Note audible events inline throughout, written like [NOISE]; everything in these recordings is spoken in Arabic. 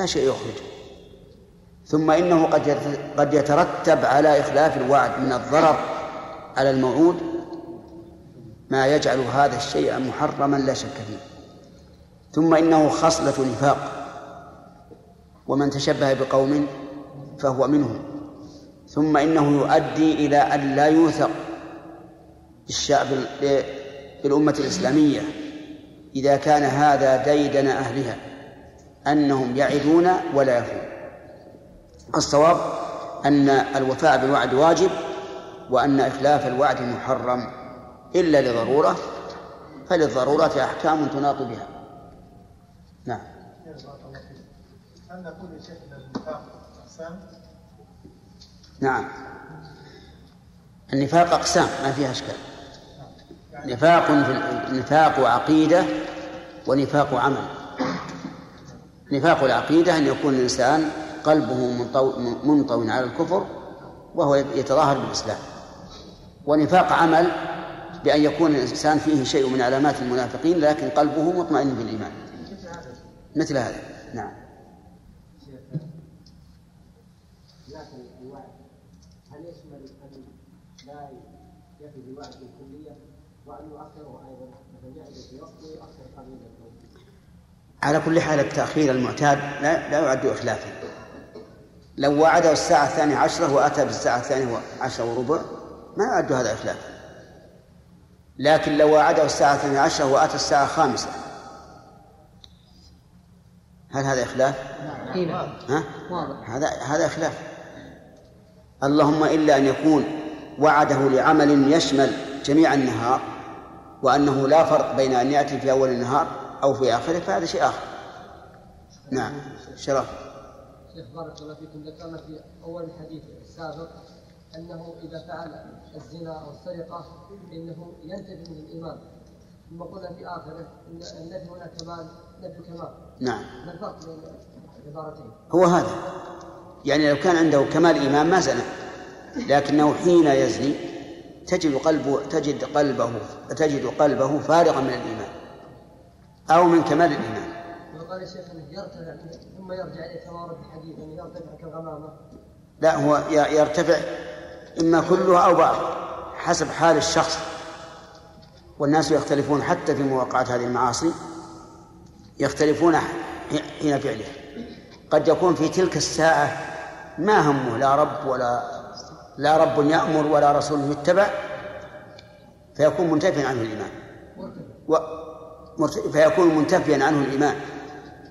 لا شيء يخرجه ثم إنه قد قد يترتب على إخلاف الوعد من الضرر على الموعود ما يجعل هذا الشيء محرما لا شك فيه. ثم إنه خصلة نفاق. ومن تشبه بقوم فهو منهم. ثم إنه يؤدي إلى أن لا يوثق بالشعب بالأمة الإسلامية إذا كان هذا ديدن أهلها. أنهم يعدون ولا يفون الصواب أن الوفاء بالوعد واجب وأن إخلاف الوعد محرم. إلا لضرورة فللضرورة أحكام تناط بها. نعم. النفاق أقسام؟ نعم. النفاق أقسام ما فيها أشكال. نفاق في نفاق عقيدة ونفاق عمل. نفاق العقيدة أن يكون الإنسان قلبه منطوي على الكفر وهو يتظاهر بالإسلام. ونفاق عمل بأن يكون الإنسان فيه شيء من علامات المنافقين لكن قلبه مطمئن بالإيمان. مثل هذا. نعم. هل يشمل أن لا يفي بالكلية وأن يؤخره أيضا. مثلا في وقته على كل حال التأخير المعتاد لا, لا يعد إخلافا. لو وعده الساعة الثانية عشرة وأتى بالساعة الثانية عشرة وربع ما يعد هذا إخلافا. لكن لو وعده الساعة الثانية عشرة وأتى الساعة الخامسة هل هذا إخلاف؟ ها؟ هذا هذا إخلاف. اللهم إلا أن يكون وعده لعمل يشمل جميع النهار وأنه لا فرق بين أن يأتي في أول النهار أو في آخره فهذا شيء آخر. نعم شرف. شيخ بارك الله فيكم. ذكرنا في أول الحديث السابق أنه إذا فعل الزنا أو السرقة إنه ينتفي من الإيمان ثم قلنا في آخره أن النفي هنا كمال نفي كمال. نعم. ما الفرق بين العبارتين؟ هو هذا. يعني لو كان عنده كمال إيمان ما زنى. لكنه حين يزني تجد قلبه تجد قلبه تجد قلبه فارغا من الإيمان. أو من كمال الإيمان. وقال الشيخ يرتفع ثم يرجع إلى كما ورد الحديث انه يرتفع كالغمامة. لا هو يرتفع إما كله أو بعض حسب حال الشخص والناس يختلفون حتى في مواقعة هذه المعاصي يختلفون حين فعله قد يكون في تلك الساعة ما همه لا رب ولا لا رب يأمر ولا رسول يتبع فيكون منتفيا عنه الإيمان و فيكون منتفيا عنه الإيمان.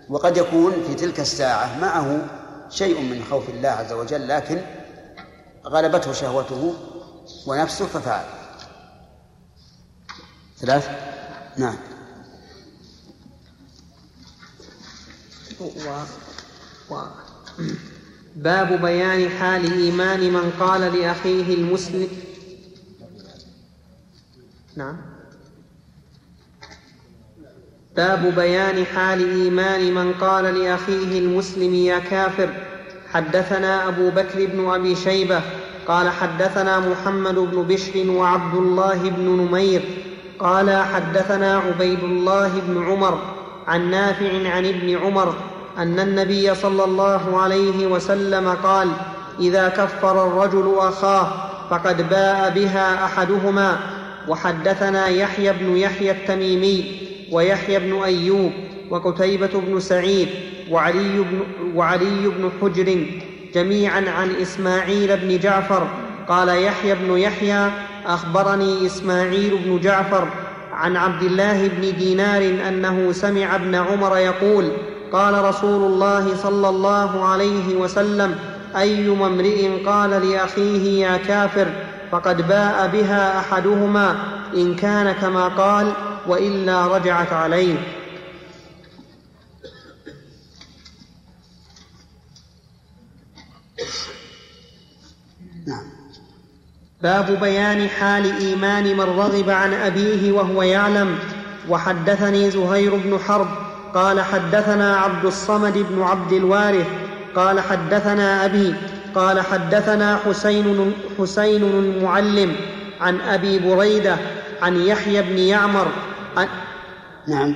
وقد يكون في تلك الساعة معه شيء من خوف الله عز وجل لكن غلبته شهوته ونفسه ففعل. ثلاث؟ نعم. و... و... باب بيان حال إيمان من قال لأخيه المسلم. نعم. باب بيان حال إيمان من قال لأخيه المسلم يا كافر. حدثنا أبو بكر بن أبي شيبة قال حدثنا محمد بن بشر وعبد الله بن نمير قال حدثنا عبيد الله بن عمر عن نافع عن ابن عمر أن النبي صلى الله عليه وسلم قال إذا كفر الرجل أخاه فقد باء بها أحدهما. وحدثنا يحيى بن يحيى التميمي ويحيى بن أيوب وقتيبة بن سعيد وعلي بن, وعلي بن حجر جميعا عن إسماعيل بن جعفر. قال يحيى بن يحيى أخبرني إسماعيل بن جعفر عن عبد الله بن دينار أنه سمع ابن عمر يقول قال رسول الله صلى الله عليه وسلم ايما امرئ قال لأخيه يا كافر فقد باء بها أحدهما إن كان كما قال وإلا رجعت عليه. نعم. باب بيان حال إيمان من رغب عن أبيه وهو يعلم. وحدثني زهير بن حرب قال حدثنا عبد الصمد بن عبد الوارث قال حدثنا أبي قال حدثنا حسين حسين المعلم عن أبي بريدة عن يحيى بن يعمر عن نعم.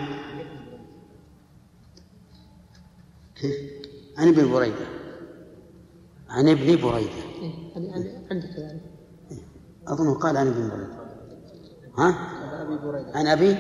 كيف؟ عن ابن بريدة. عن ابن بريدة. إيه، عندك يعني أظنه قال عن ابن بريدة. ها؟ أبي بريدة عن أبي؟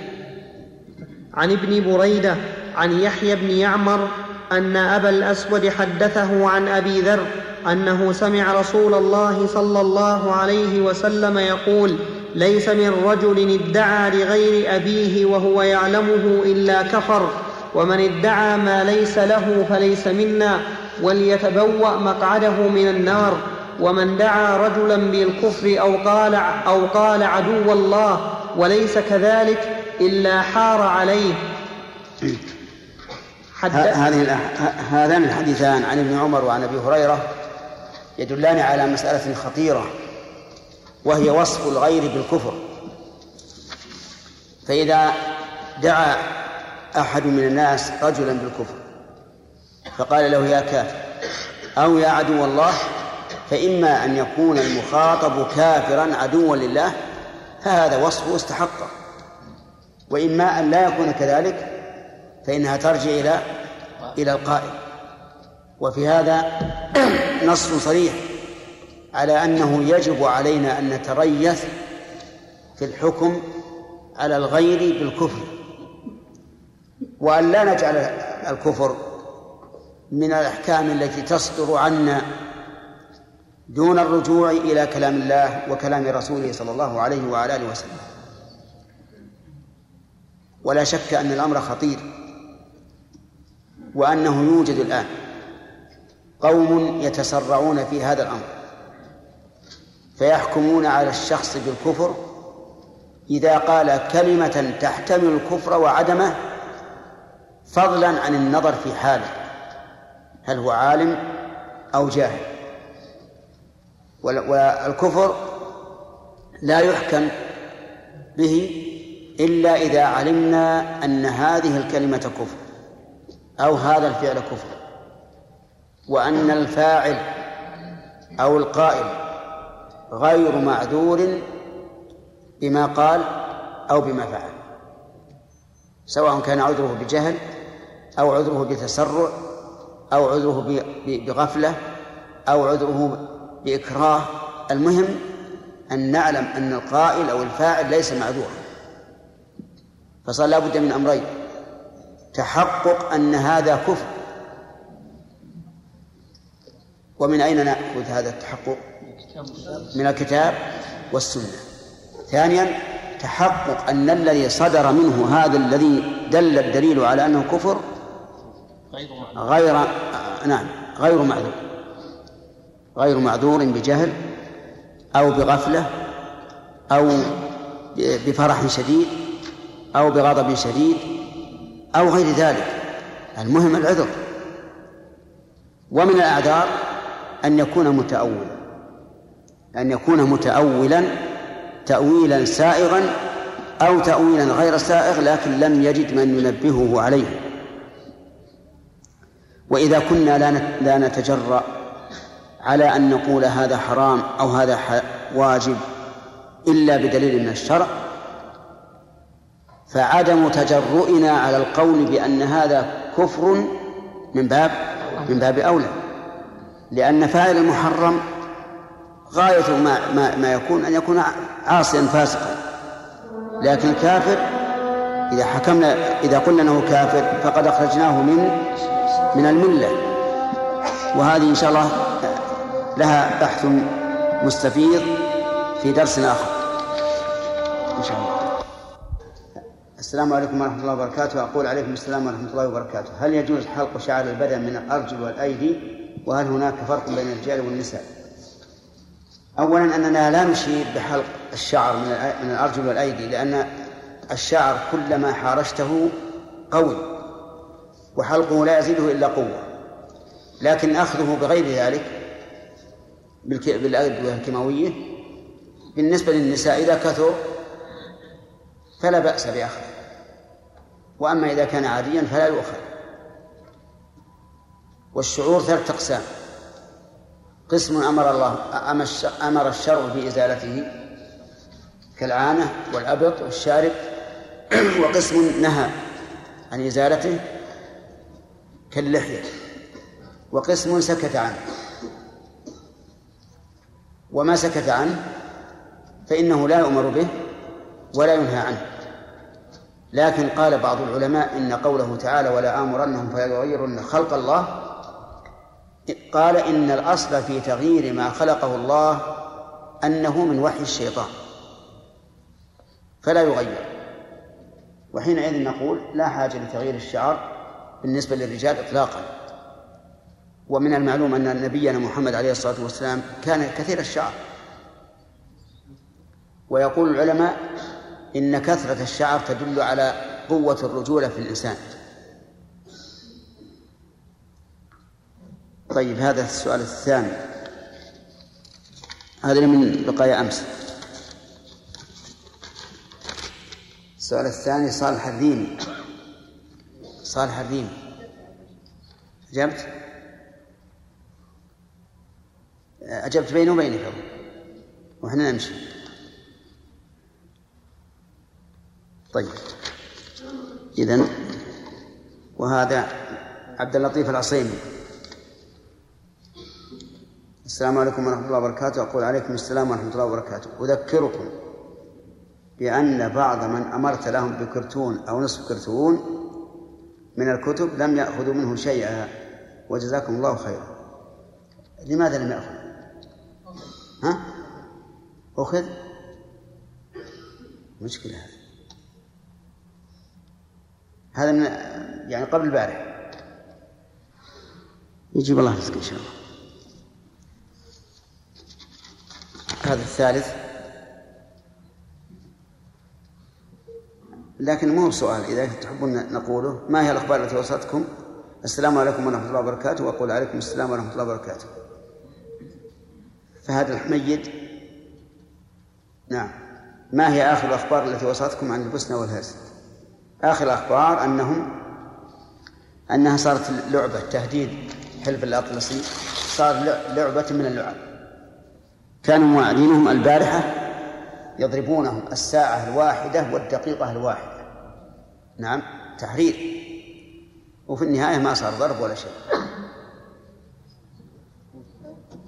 عن ابن بريدة عن يحيى بن يعمر أن أبا الأسود حدثه عن أبي ذر أنه سمع رسول الله صلى الله عليه وسلم يقول ليس من رجل ادعى لغير أبيه وهو يعلمه إلا كفر ومن ادعى ما ليس له فليس منا وليتبوأ مقعده من النار. ومن دعا رجلا بالكفر أو قال, أو قال عدو الله وليس كذلك إلا حار عليه. هذه هذان الحديثان عن ابن عمر وعن أبي هريرة يدلان على مسألة خطيرة. وهي وصف الغير بالكفر. فإذا دعا أحد من الناس رجلا بالكفر فقال له يا كافر أو يا عدو الله فإما أن يكون المخاطب كافرا عدوا لله فهذا وصفه استحقه وإما أن لا يكون كذلك فإنها ترجع إلى إلى القائل. وفي هذا [CLEARS THROAT] نص صريح. على أنه يجب علينا أن نتريث في الحكم على الغير بالكفر وأن لا نجعل الكفر من الأحكام التي تصدر عنا دون الرجوع إلى كلام الله وكلام رسوله صلى الله عليه وعلى آله وسلم. ولا شك أن الأمر خطير وأنه يوجد الآن قوم يتسرعون في هذا الأمر. فيحكمون على الشخص بالكفر إذا قال كلمة تحتمل الكفر وعدمه فضلا عن النظر في حاله هل هو عالم أو جاهل. والكفر لا يحكم به إلا إذا علمنا أن هذه الكلمة كفر أو هذا الفعل كفر وأن الفاعل أو القائل غير معذور بما قال أو بما فعل. سواء كان عذره بجهل أو عذره بتسرع أو عذره بغفلة أو عذره بإكراه. المهم أن نعلم أن القائل أو الفاعل ليس معذورا. فصار لابد من أمرين. تحقق أن هذا كفر. ومن أين نأخذ هذا التحقق؟ من الكتاب والسنة. ثانيا تحقق أن الذي صدر منه هذا الذي دل الدليل على أنه كفر غير نعم غير معذور. غير معذور بجهل أو بغفلة أو بفرح شديد أو بغضب شديد أو غير ذلك. المهم العذر. ومن الأعذار أن يكون متأولا أن يكون متأولا تأويلا سائغا أو تأويلا غير سائغ لكن لم يجد من ينبهه عليه. وإذا كنا لا لا نتجرأ على أن نقول هذا حرام أو هذا واجب إلا بدليل من الشرع فعدم تجرؤنا على القول بأن هذا كفر من باب من باب أولى. لأن فاعل المحرم غاية ما, ما, ما يكون أن يكون عاصيا فاسقا. لكن الكافر إذا حكمنا إذا قلنا أنه كافر فقد أخرجناه من من الملة. وهذه إن شاء الله لها بحث مستفيض في درس آخر. إن شاء الله. السلام عليكم ورحمة الله وبركاته. أقول عليكم السلام ورحمة الله وبركاته. هل يجوز حلق شعر البدن من الأرجل والأيدي؟ وهل هناك فرق بين الرجال والنساء؟ أولا أننا لا نشير بحلق الشعر من الأرجل والأيدي لأن الشعر كلما حارشته قوي وحلقه لا يزيده إلا قوة. لكن أخذه بغير ذلك بالأدوية الكيماوية بالنسبة للنساء إذا كثر فلا بأس بأخذه. وأما إذا كان عاديا فلا يؤخذ. والشعور ثلاثة أقسام. قسم أمر الله أمر الشرع بإزالته كالعانة والأبط والشارب [CLEARS THROAT] وقسم نهى عن إزالته كاللحية وقسم سكت عنه. وما سكت عنه فإنه لا يؤمر به ولا ينهى عنه. لكن قال بعض العلماء إن قوله تعالى ولا آمرنهم فيغيرن خلق الله قال إن الأصل في تغيير ما خلقه الله أنه من وحي الشيطان. فلا يغير. وحينئذ نقول لا حاجة لتغيير الشعر بالنسبة للرجال إطلاقا. ومن المعلوم أن نبينا محمد عليه الصلاة والسلام كان كثير الشعر. ويقول العلماء إن كثرة الشعر تدل على قوة الرجولة في الإنسان. طيب هذا السؤال الثاني. هذا من بقايا أمس. السؤال الثاني صالح الديني صالح الديني أجبت؟ أجبت بيني وبينك وإحنا نمشي. طيب. إذن وهذا عبد اللطيف العصيمي. السلام عليكم ورحمة الله وبركاته. أقول عليكم السلام ورحمة الله وبركاته. أذكركم بأن بعض من أمرت لهم بكرتون أو نصف كرتون من الكتب لم يأخذوا منه شيئا. وجزاكم الله خيرا. لماذا لم يأخذ؟ ها؟ أخذ؟ مشكلة هذه. هذا من يعني قبل البارح يجيب الله رزق إن شاء الله. هذا الثالث. لكن مو بسؤال إذا تحبون نقوله ما هي الأخبار التي وصلتكم؟ السلام عليكم ورحمة الله وبركاته وأقول عليكم السلام ورحمة الله وبركاته. فهذا الحميد نعم. ما هي آخر الأخبار التي وصلتكم عن البوسنة والهرسك آخر الأخبار أنهم أنها صارت لعبة تهديد حلف الأطلسي صار لعبة من اللعب. كانوا موعدينهم البارحة يضربونهم الساعة الواحدة والدقيقة الواحدة. نعم تحرير. وفي النهاية ما صار ضرب ولا شيء.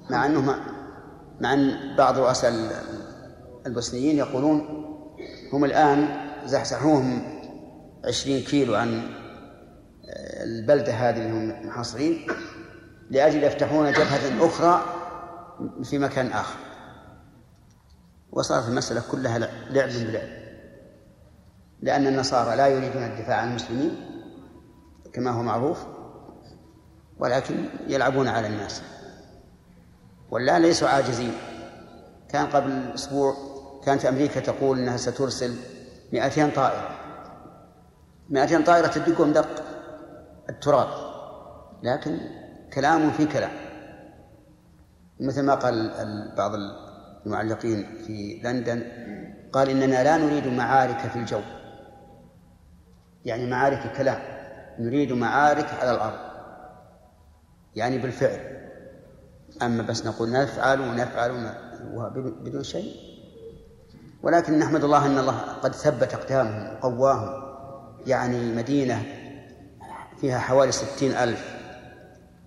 مع أنه مع أن بعض رؤساء البوسنيين يقولون هم الآن زحزحوهم عشرين كيلو عن البلدة هذه اللي هم محاصرين لأجل يفتحون جبهة أخرى في مكان آخر. وصارت المسألة كلها لعب بلعب لأن النصارى لا يريدون الدفاع عن المسلمين كما هو معروف ولكن يلعبون على الناس. والآن ليسوا عاجزين. كان قبل أسبوع كانت أمريكا تقول أنها سترسل 200 طائرة. 200 طائرة تدقهم دق التراب. لكن كلام في كلام. مثل ما قال بعض المعلقين في لندن قال إننا لا نريد معارك في الجو. يعني معارك كلام نريد معارك على الأرض. يعني بالفعل. أما بس نقول نفعل ونفعل بدون شيء. ولكن نحمد الله أن الله قد ثبت أقدامهم وقواهم يعني مدينة فيها حوالي ستين ألف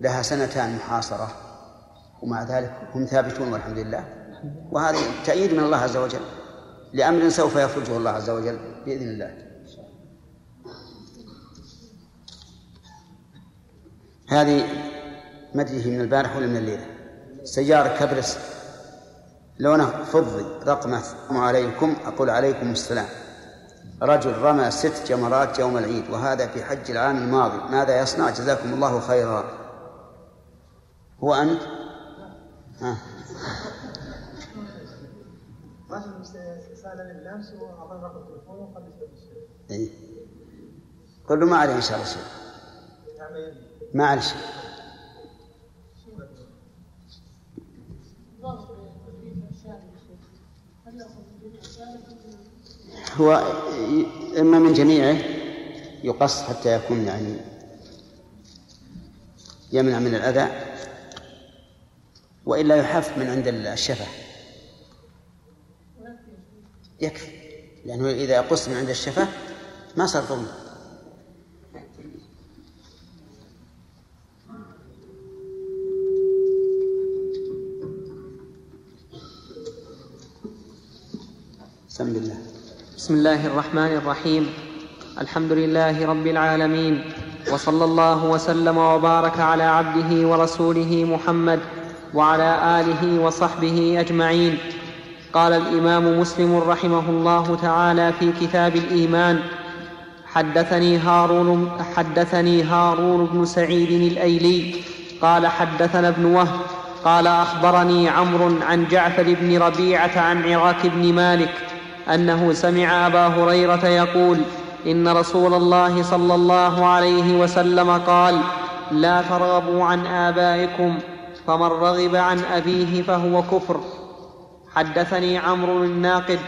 لها سنتان محاصرة ومع ذلك هم ثابتون والحمد لله. وهذا تأييد من الله عز وجل لأمر سوف يفرجه الله عز وجل بإذن الله. هذه مدري من البارح ولا من الليلة؟ سيارة كبرس لونه فضي رقمه عليكم أقول عليكم السلام. رجل رمى ست جمرات يوم العيد وهذا في حج العام الماضي. ماذا يصنع؟ جزاكم الله خيرا. هو أنت؟ ها. إيه. قل له ما عليه إن شاء الله شيء. ما عليه شيء. هو إما من جميعه يقص حتى يكون يعني يمنع من الأذى وإلا يحف من عند الشفة. يكفي لأنه إذا قسم عند الشفة ما صار ظلم سم بالله بسم الله الرحمن الرحيم. الحمد لله رب العالمين وصلى الله وسلم وبارك على عبده ورسوله محمد وعلى آله وصحبه أجمعين. قال الإمام مسلم رحمه الله تعالى في كتاب الإيمان حدثني هارون حدثني هارون بن سعيد الأيلي قال حدثنا ابن وهب قال أخبرني عمرو عن جعفر بن ربيعة عن عراك بن مالك أنه سمع أبا هريرة يقول إن رسول الله صلى الله عليه وسلم قال لا ترغبوا عن آبائكم فمن رغب عن أبيه فهو كفر. حدثني عمرو الناقد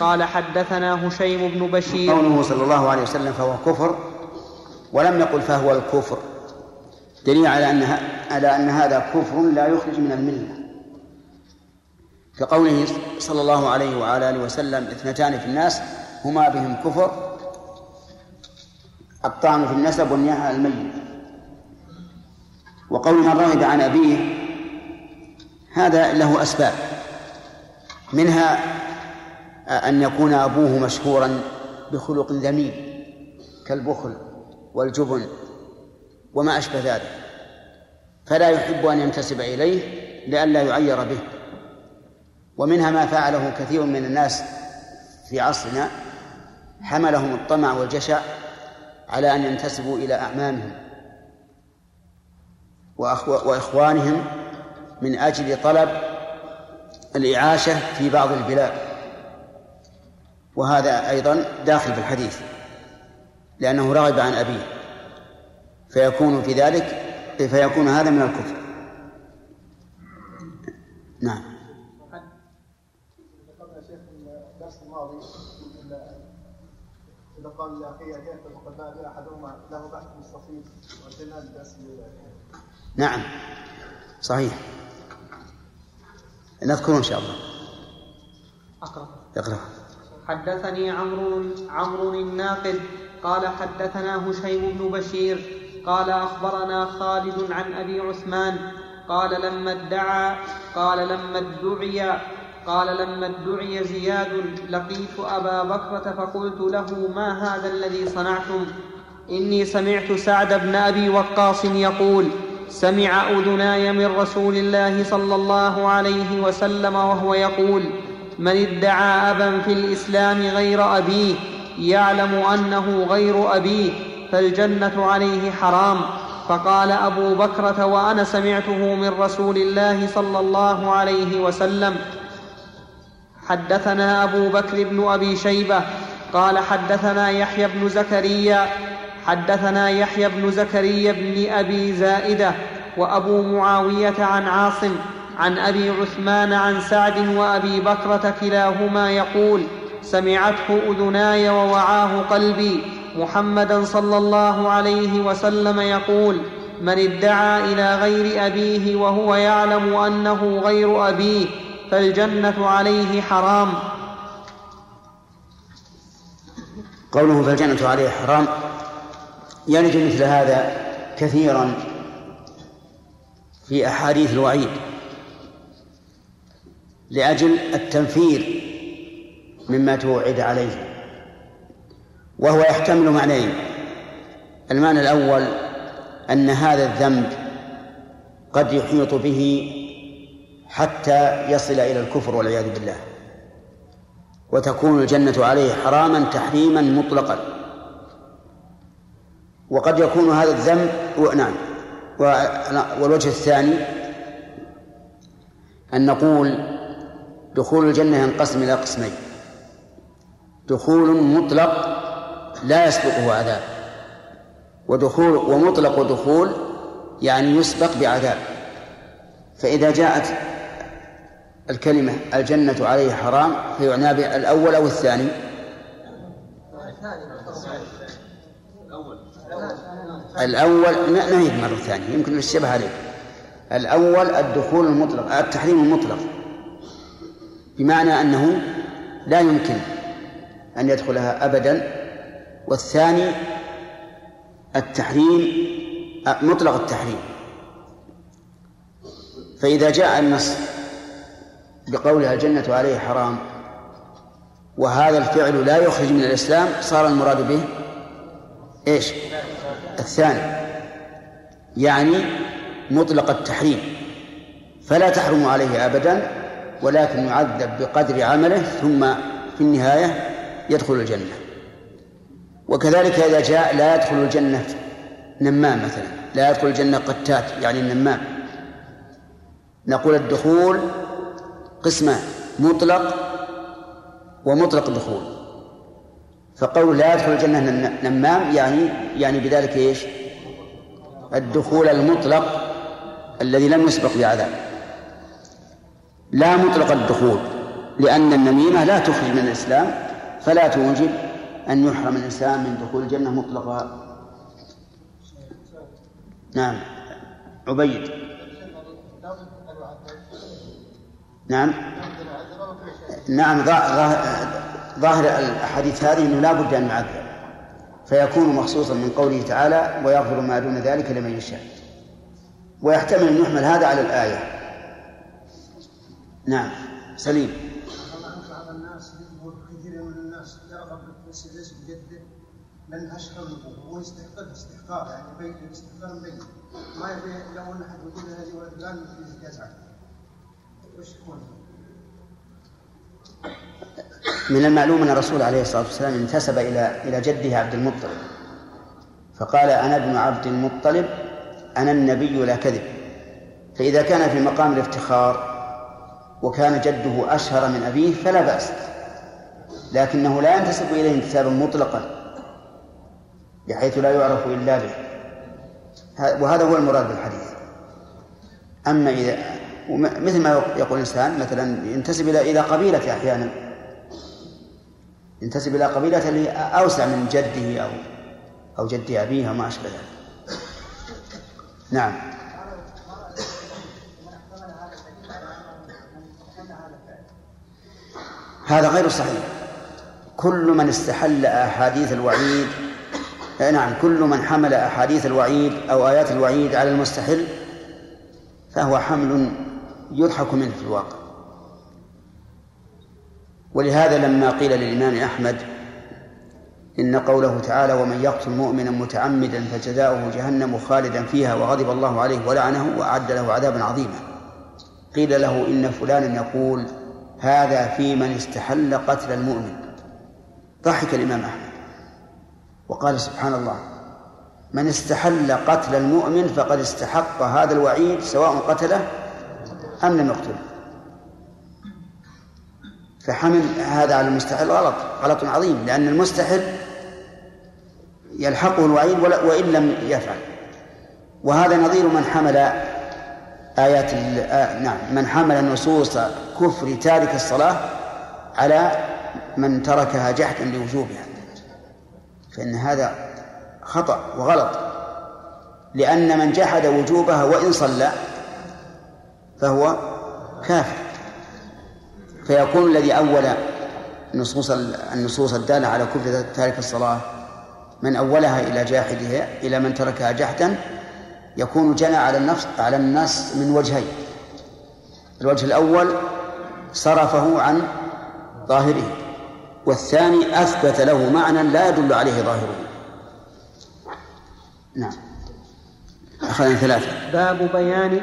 قال حدثنا هشيم بن بشير. قوله صلى الله عليه وسلم فهو كفر ولم يقل فهو الكفر. دليل على أن على أن هذا كفر لا يخرج من الملة. كقوله صلى الله عليه وعلى آله وسلم اثنتان في الناس هما بهم كفر الطعن في النسب والنياحة على الميت. وقول من رغب عن أبيه هذا له أسباب. منها أن يكون أبوه مشهورا بخلق ذميم كالبخل والجبن وما أشبه ذلك. فلا يحب أن ينتسب إليه لئلا يعير به. ومنها ما فعله كثير من الناس في عصرنا حملهم الطمع والجشع على أن ينتسبوا إلى أعمامهم وإخوانهم من أجل طلب الإعاشة في بعض البلاد. وهذا أيضا داخل في الحديث لأنه رغب عن أبيه. فيكون في ذلك فيكون هذا من الكفر. نعم. ذكرنا الدرس الماضي اذا قال احدهما له نعم. صحيح. نذكره إن شاء الله. أقرأ. اقرأ. حدثني عمرو عمرو الناقد قال حدثنا هشيم بن بشير قال أخبرنا خالد عن أبي عثمان قال لما ادعى قال لما ادعي قال لما ادعي زياد لقيت أبا بكرة فقلت له ما هذا الذي صنعتم؟ إني سمعت سعد بن أبي وقاص يقول سمع اذناي من رسول الله صلى الله عليه وسلم وهو يقول من ادعى أبا في الإسلام غير أبيه يعلم أنه غير أبيه فالجنة عليه حرام. فقال أبو بكرة وأنا سمعته من رسول الله صلى الله عليه وسلم حدثنا أبو بكر بن أبي شيبة قال حدثنا يحيى بن زكريا حدثنا يحيى بن زكريا بن أبي زائدة وأبو معاوية عن عاصم عن أبي عثمان عن سعد وأبي بكرة كلاهما يقول سمعته أذناي ووعاه قلبي. محمدا صلى الله عليه وسلم يقول من ادعى إلى غير أبيه وهو يعلم أنه غير أبيه فالجنة عليه حرام. قوله فالجنة عليه حرام يلج مثل هذا كثيرا في أحاديث الوعيد لأجل التنفير مما توعد عليه وهو يحتمل معنيين. المعنى الأول أن هذا الذنب قد يحيط به حتى يصل إلى الكفر والعياذ بالله وتكون الجنة عليه حراما تحريما مطلقا. وقد يكون هذا الذنب نعم. والوجه الثاني أن نقول دخول الجنة ينقسم إلى قسمين. دخول مطلق لا يسبقه عذاب ودخول ومطلق دخول يعني يسبق بعذاب. فإذا جاءت الكلمة الجنة عليه حرام فيعنى الأول أو الثاني. الأول هي مرة ثانية يمكن الشبه عليه الأول الدخول المطلق التحريم المطلق. بمعنى أنه لا يمكن أن يدخلها أبدا. والثاني التحريم مطلق التحريم. فإذا جاء النص بقولها الجنة عليه حرام وهذا الفعل لا يخرج من الإسلام صار المراد به إيش؟ الثاني يعني مطلق التحريم فلا تحرم عليه أبدا ولكن يعذب بقدر عمله ثم في النهاية يدخل الجنة. وكذلك إذا جاء لا يدخل الجنة نمام مثلا لا يدخل الجنة قتات يعني النمام. نقول الدخول قسمان مطلق ومطلق دخول. فقول لا يدخل الجنة نمام يعني يعني بذلك إيش؟ الدخول المطلق الذي لم يسبق بعذاب. لا مطلق الدخول لأن النميمة لا تخرج من الإسلام فلا توجب أن يحرم الإنسان من دخول الجنة مطلقا نعم. عبيد. نعم. نعم ظاهر الأحاديث هذه أنه لا بد أن يعذب فيكون مخصوصا من قوله تعالى ويغفر ما دون ذلك لمن يشاء ويحتمل أن يحمل هذا على الآية. نعم سليم. الناس كثير من الناس يرغب في الاسم بجده لأن اشهر هو يستحق استحقاق يعني بين الاستحقاق بين. ما يبي لو ان أحد وجود هذه ولد فلان يزعل وش يكون؟ من المعلوم أن الرسول عليه الصلاة والسلام انتسب إلى إلى جده عبد المطلب. فقال أنا ابن عبد المطلب أنا النبي لا كذب. فإذا كان في مقام الافتخار وكان جده أشهر من أبيه فلا بأس. لكنه لا ينتسب إليه انتسابا مطلقا بحيث لا يعرف إلا به. وهذا هو المراد بالحديث. أما اذا مثل ما يقول الإنسان مثلا ينتسب إلى إلى قبيلته أحيانا. ينتسب إلى قبيلة اللي أوسع من جده أو أو جد أبيه وما أشبه ذلك. نعم. هذا غير صحيح. كل من استحل أحاديث الوعيد نعم كل من حمل أحاديث الوعيد أو آيات الوعيد على المستحل فهو حمل يضحك منه في الواقع. ولهذا لما قيل للإمام أحمد إن قوله تعالى ومن يقتل مؤمنا متعمدا فجزاؤه جهنم خالدا فيها وغضب الله عليه ولعنه وأعد له عذابا عظيما. قيل له إن فلانا يقول هذا في من استحل قتل المؤمن. ضحك الإمام أحمد. وقال سبحان الله من استحل قتل المؤمن فقد استحق هذا الوعيد سواء قتله أم لم يقتله فحمل هذا على المستحل غلط غلط عظيم لأن المستحل يلحقه الوعيد وإن لم يفعل. وهذا نظير من حمل آيات آه نعم من حمل نصوص كفر تارك الصلاة على من تركها جحدا لوجوبها. فإن هذا خطأ وغلط لأن من جحد وجوبها وإن صلى فهو كافر. فيكون الذي أول نصوص النصوص الدالة على كفر تارك الصلاة من أولها إلى جاحدها إلى من تركها جحدا يكون جنى على النفس على الناس من وجهين. الوجه الأول صرفه عن ظاهره والثاني أثبت له معنى لا يدل عليه ظاهره. نعم. أخذنا ثلاثة. باب بيان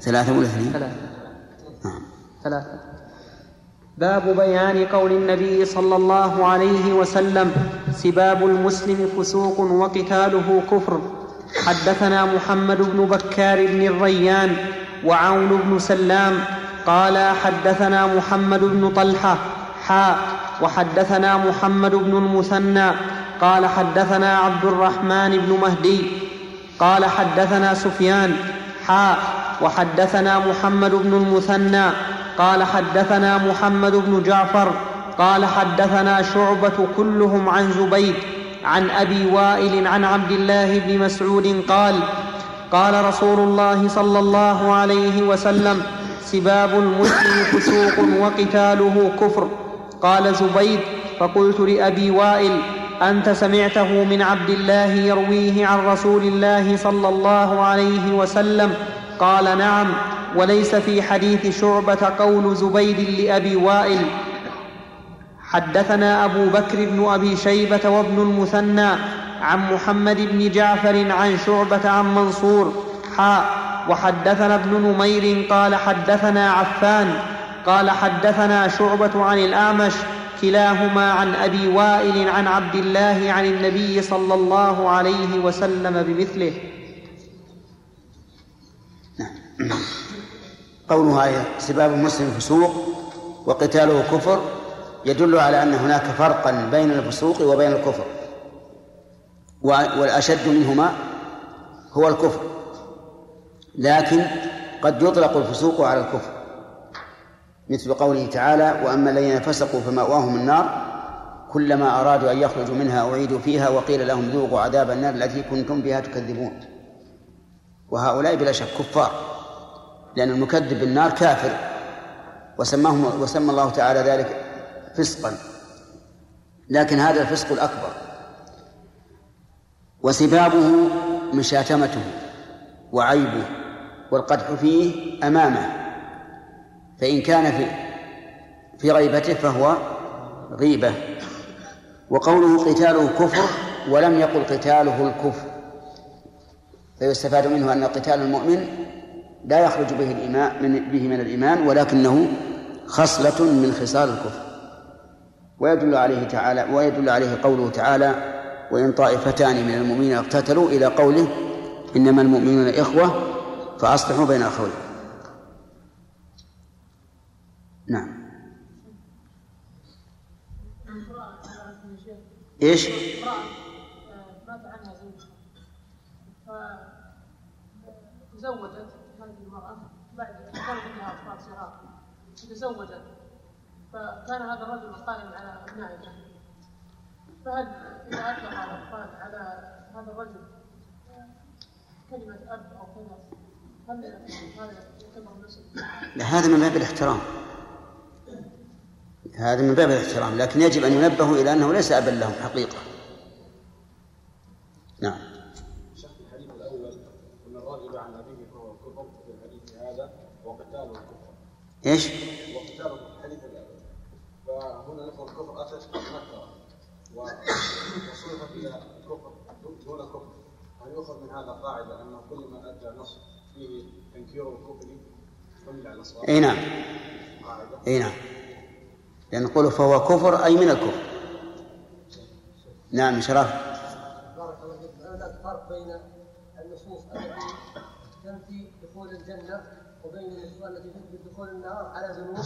ثلاثة ولا اثنين؟ ثلاثة. نعم. ثلاثة. باب بيان قول النبي صلى الله عليه وسلم سباب المسلم فسوق وقتاله كفر. حدثنا محمد بن بكار بن الريان وعون بن سلام قال حدثنا محمد بن طلحة حاء وحدثنا محمد بن المثنى قال حدثنا عبد الرحمن بن مهدي قال حدثنا سفيان حاء وحدثنا محمد بن المثنى قال حدثنا محمد بن جعفر قال حدثنا شعبة كلهم عن زبيد عن أبي وائل عن عبد الله بن مسعود قال قال رسول الله صلى الله عليه وسلم سباب المسلم فسوق وقتاله كفر. قال زبيد فقلت لأبي وائل أنت سمعته من عبد الله يرويه عن رسول الله صلى الله عليه وسلم قال نعم وليس في حديث شعبة قول زبيد لأبي وائل حدثنا أبو بكر بن أبي شيبة وابن المثنى عن محمد بن جعفر عن شعبة عن منصور حاء وحدثنا ابن نمير قال حدثنا عفان قال حدثنا شعبة عن الأعمش كلاهما عن أبي وائل عن عبد الله عن النبي صلى الله عليه وسلم بمثله. نعم. قولها سباب المسلم فسوق وقتاله كفر يدل على أن هناك فرقا بين الفسوق وبين الكفر. والأشد منهما هو الكفر. لكن قد يطلق الفسوق على الكفر. مثل قوله تعالى وأما الذين فسقوا فمأواهم النار كلما أرادوا أن يخرجوا منها أعيدوا فيها وقيل لهم ذوقوا عذاب النار التي كنتم بها تكذبون. وهؤلاء بلا شك كفار لأن المكذب بالنار كافر. وسماهم وسمى الله تعالى ذلك فسقا. لكن هذا الفسق الأكبر. وسبابه مشاتمته وعيبه والقدح فيه أمامه. فإن كان في في غيبته فهو غيبة. وقوله قتاله كفر ولم يقل قتاله الكفر. فيستفاد منه أن قتال المؤمن لا يخرج به الإيمان من به من الإيمان ولكنه خصلة من خصال الكفر. ويدل عليه تعالى ويدل عليه قوله تعالى وإن طائفتان من المؤمنين اقتتلوا إلى قوله إنما المؤمنون إخوة فأصلحوا بين أخوين نعم. إيش؟ مات عنها زوجها فتزوجت هذه المرأة بعد كانت لها أطفال صغار. تزوجت. فكان هذا الرجل قائما على أبنائها. فهل إذا أطلق الأطفال على هذا الرجل كلمة أب أو كذا هل هذا يعتبر نسب؟ لا هذا من باب الاحترام. هذا من باب الاحترام لكن يجب أن ينبهوا إلى أنه ليس أبا لهم حقيقة. نعم. الحديث الأول أن الراغب عن أبيه فهو الكفر في الحديث هذا وقتاله الكفر. إيش؟ وقتاله في الحديث الأول. فهنا لفظ الكفر أتت نكرة وصرفت إلى الكفر دون كفر. هل يؤخذ من هذا قاعدة أنه كل ما أتى نص فيه تنكير الكفر أي نعم. أي نعم. لأن نقول فهو كفر أي من الكفر. نعم شرف. بارك الله فيك. هناك فرق بين النصوص التي تنفي دخول الجنة وبين النصوص التي تثبت دخول النار على ذنوب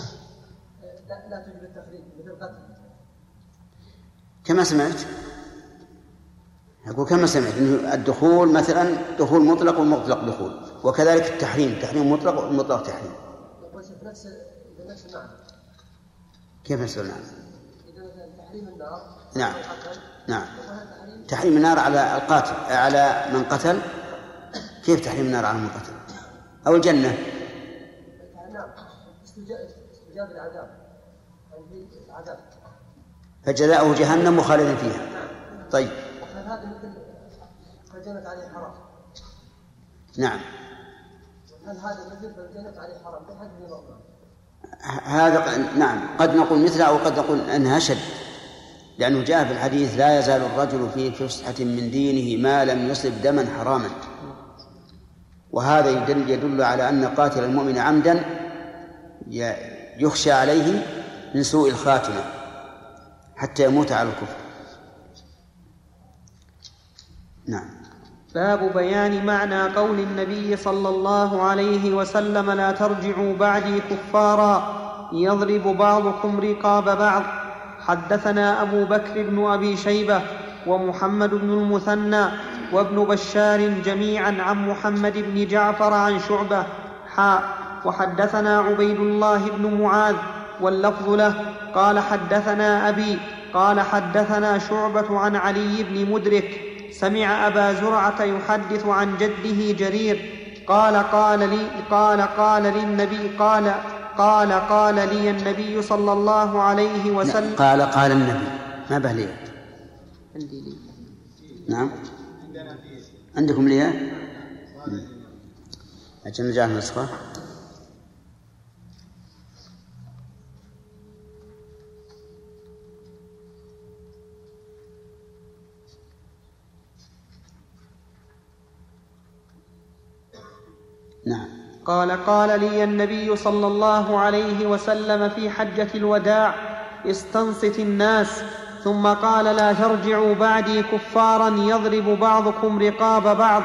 لا, لا تجب التخريج مثل القتل. كما سمعت أقول كما سمعت أن الدخول مثلا دخول مطلق ومطلق دخول وكذلك التحريم تحريم مطلق ومطلق تحريم. نفس نفس المعنى. كيف يصير؟ نعم؟ تحريم النار نعم. نعم تحريم؟ النار على القاتل على من قتل؟ كيف تحريم النار على من قتل؟ أو الجنة؟ نعم استجاب العذاب العذاب فجزاؤه جهنم مخالدا فيها. طيب. فالجنة عليه حرام نعم. هل هذا مثل فالجنة عليه حرام؟ هذا نعم قد نقول مثله أو قد نقول أنها أشد لأنه جاء في الحديث لا يزال الرجل في فسحة من دينه ما لم يصب دما حراما. وهذا يدل, يدل على أن قاتل المؤمن عمدا يخشى عليه من سوء الخاتمة حتى يموت على الكفر. نعم. باب بيان معنى قول النبي صلى الله عليه وسلم لا ترجعوا بعدي كفارا يضرب بعضكم رقاب بعض. حدثنا أبو بكر بن أبي شيبة ومحمد بن المثنى وابن بشار جميعا عن محمد بن جعفر عن شعبة. حاء وحدثنا عبيد الله بن معاذ واللفظ له. قال حدثنا أبي قال حدثنا شعبة عن علي بن مدرك سمع أبا زرعة يحدث عن جده جرير قال قال لي قال قال للنبي قال قال قال لي النبي صلى الله عليه وسلم. قال قال النبي ما به لي عندي لي. نعم. عندكم لي أجل نجعل نسخة. قال قال لي النبي صلى الله عليه وسلم في حجة الوداع استنصت الناس. ثم قال لا ترجعوا بعدي كفارا يضرب بعضكم رقاب بعض.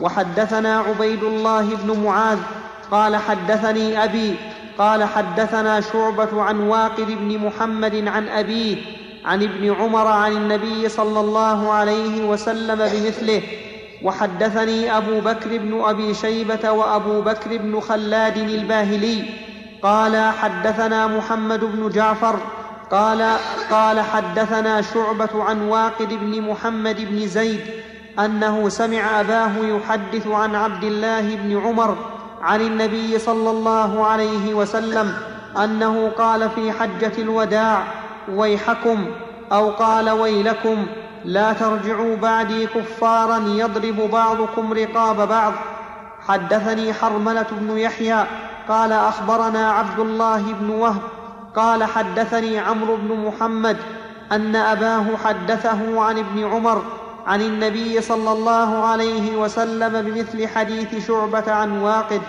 وحدثنا عبيد الله بن معاذ قال حدثني أبي. قال حدثنا شعبة عن واقد بن محمد عن أبيه عن ابن عمر عن النبي صلى الله عليه وسلم بمثله. وحدثني أبو بكر بن أبي شيبة وأبو بكر بن خلاد الباهلي قال حدثنا محمد بن جعفر قال قال حدثنا شعبة عن واقد بن محمد بن زيد أنه سمع أباه يحدث عن عبد الله بن عمر عن النبي صلى الله عليه وسلم أنه قال في حجة الوداع ويحكم أو قال ويلكم لا ترجعوا بعدي كفارا يضرب بعضكم رقاب بعض. حدثني حرملة بن يحيى قال أخبرنا عبد الله بن وهب قال حدثني عمرو بن محمد أن أباه حدثه عن ابن عمر عن النبي صلى الله عليه وسلم بمثل حديث شعبة عن واقد.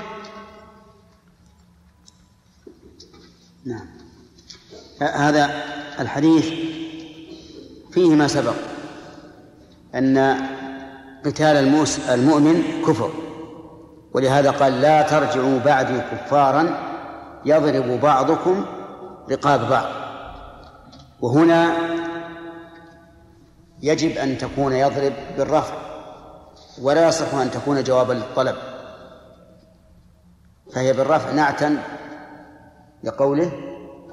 نعم. هذا الحديث فيه ما سبق. أن قتال المؤمن كفر. ولهذا قال لا ترجعوا بعدي كفارا يضرب بعضكم رقاب بعض. وهنا يجب أن تكون يضرب بالرفع ولا يصح أن تكون جوابا للطلب فهي بالرفع نعتا لقوله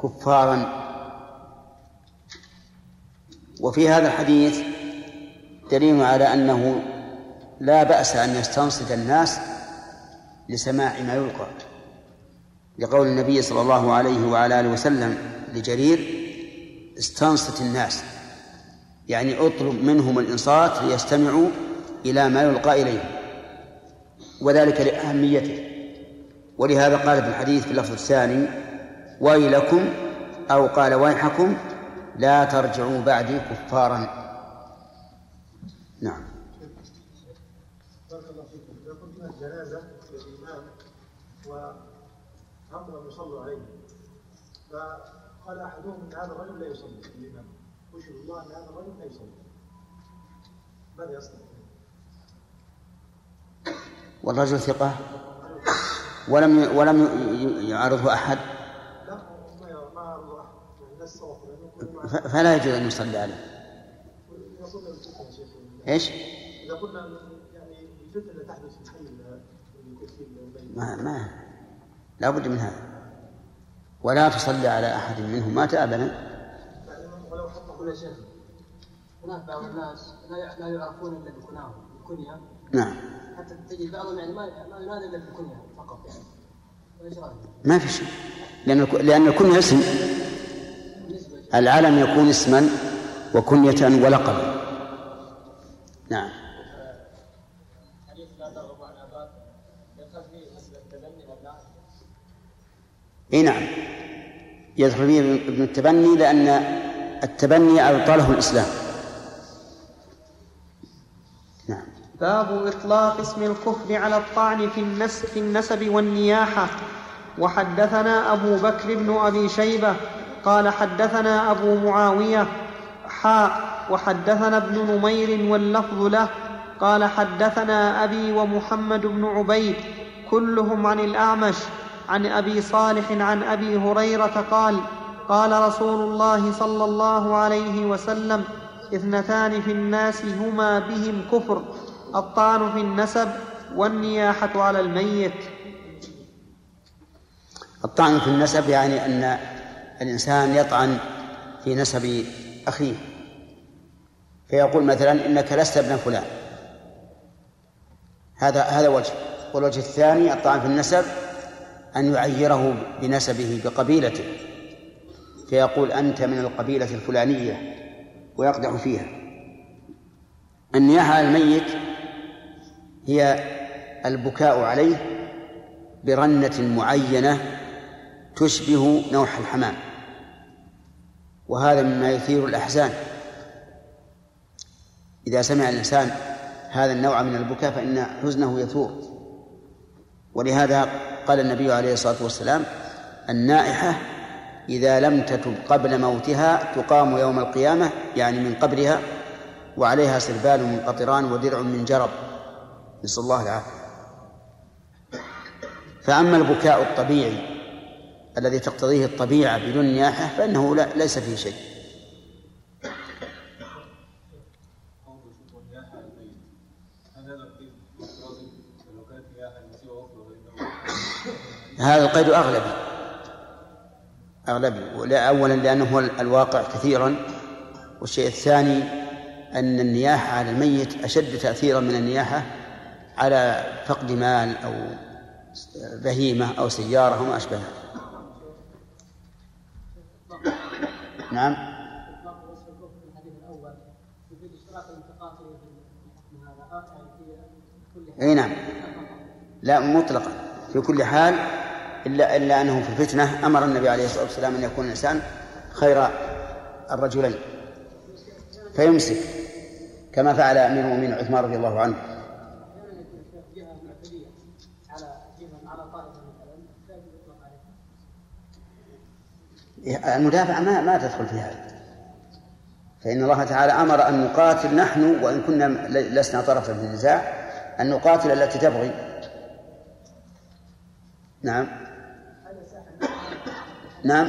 كفارا. وفي هذا الحديث دليل على أنه لا بأس أن يستنصت الناس لسماع ما يلقى. لقول النبي صلى الله عليه وعلى آله وسلم لجرير استنصت الناس. يعني اطلب منهم الإنصات ليستمعوا إلى ما يلقى إليهم. وذلك لأهميته. ولهذا قال في الحديث في اللفظ الثاني ويلكم أو قال ويحكم لا ترجعوا بعدي كفارا نعم بارك الله فيكم اذا قلنا الجنازه للامام وهم يصلوا عليه. فقال أحدهم إن هذا الرجل لا يصلي. الامام اشهد الله إن هذا الرجل لا يصلي. ماذا يصنع؟ والرجل ثقة؟ ولم ولم يعارضه أحد؟ لا ما أحد. يعني فلا يجوز أن يصلي عليه. إيش؟ إذا قلنا يعني الفتنه اللي تحدث في الحي الميت ما ما. لا بد من هذا. ولا تصلي على أحد منهم. مات أبدا. ولو حط يا شيخ هناك بعض الناس لا يع- لا يعرفون الا بكناهم الكنيه نعم. حتى تجد بعضهم يعني ما ينادي الا بالكنيه فقط يعني؟ ما في شيء. لأن لأن الكنية اسم. العلم يكون اسما وكنية ولقبا نعم؟ إي نعم. يدخل فيه ابن التبني لأن التبني أبطله الإسلام. نعم. باب إطلاق اسم الكفر على الطعن في النسب, في النسب والنياحة. وحدثنا أبو بكر بن أبي شيبة قال حدثنا أبو معاوية حاء وحدثنا ابن نمير واللفظ له. قال حدثنا أبي ومحمد بن عبيد كلهم عن الأعمش. عن أبي صالح عن أبي هريرة قال قال رسول الله صلى الله عليه وسلم اثنتان في الناس هما بهم كفر الطعن في النسب والنياحة على الميت. الطعن في النسب يعني أن الإنسان يطعن في نسب أخيه فيقول مثلا إنك لست ابن فلان. هذا هذا وجه. والوجه الثاني الطعن في النسب أن يعيره بنسبه بقبيلته فيقول أنت من القبيلة الفلانية ويقدح فيها. النياحة على الميت هي البكاء عليه برنة معينة تشبه نوح الحمام وهذا مما يثير الأحزان. إذا سمع الإنسان هذا النوع من البكاء فإن حزنه يثور ولهذا قال النبي عليه الصلاة والسلام النائحة إذا لم تتب قبل موتها تقام يوم القيامة يعني من قبرها وعليها سربال من قطران ودرع من جرب. نسأل الله العافية. فأما البكاء الطبيعي الذي تقتضيه الطبيعة بدون نياحة فإنه لا ليس فيه شيء. هذا القيد أغلبي. أغلبي. أولا لأنه هو الواقع كثيرا. والشيء الثاني أن النياحة على الميت أشد تأثيرا من النياحة على فقد مال أو بهيمة أو سيارة وما أشبه نعم. أي نعم. لا مطلقا. في كل حال إلا إلا أنه في الفتنة أمر النبي عليه الصلاة والسلام أن يكون الإنسان خير الرجلين. فيمسك كما فعل أمير المؤمنين عثمان رضي الله عنه. المدافعة ما ما تدخل في هذا. فإن الله تعالى أمر أن نقاتل نحن وإن كنا لسنا طرفا في النزاع أن نقاتل التي تبغي. نعم. نعم.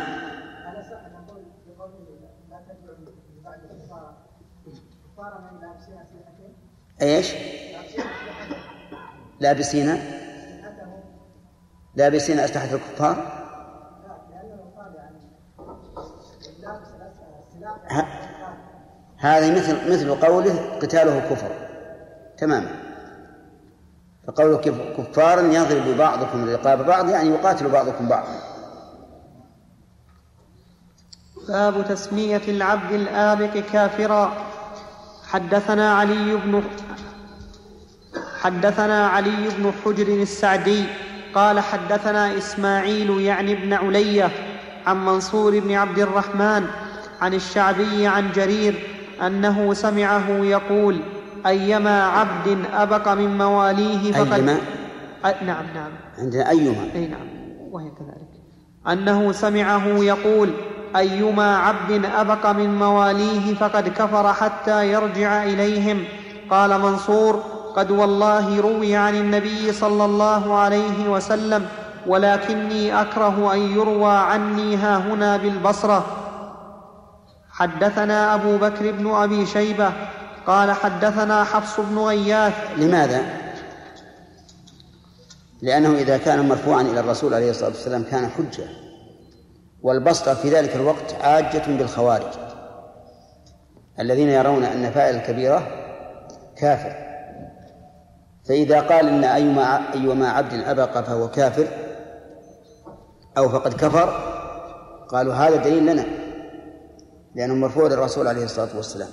إيش؟ لابسين. لابسين أسلحة الكفار؟ هذه مثل مثل قوله قتاله كفر تماما فقوله كفارا يضرب بعضكم رقاب بعض يعني يقاتل بعضكم بعضا باب تسمية العبد الآبق كافرا. حدثنا علي بن حدثنا علي بن حجر السعدي قال حدثنا إسماعيل يعني ابن علية عن منصور بن عبد الرحمن عن الشعبي عن جرير أنه سمعه يقول أيما عبد أبق من مواليه فقد أيما؟ أ... نعم نعم. عندنا أيما. أي نعم وهي كذلك. أنه سمعه يقول أيما عبد أبق من مواليه فقد كفر حتى يرجع إليهم. قال منصور قد والله روي عن النبي صلى الله عليه وسلم ولكني أكره أن يروى عني ها هنا بالبصرة. حدثنا أبو بكر بن أبي شيبة قال حدثنا حفص بن غياث. لماذا؟ لأنه إذا كان مرفوعا إلى الرسول عليه الصلاة والسلام كان حجة. والبسطة في ذلك الوقت عاجة بالخوارج الذين يرون أن فاعل الكبيرة كافر. فإذا قال إن أيما أيما عبد أبق فهو كافر أو فقد كفر قالوا هذا دليل لنا لأنه مرفوع للرسول عليه الصلاة والسلام.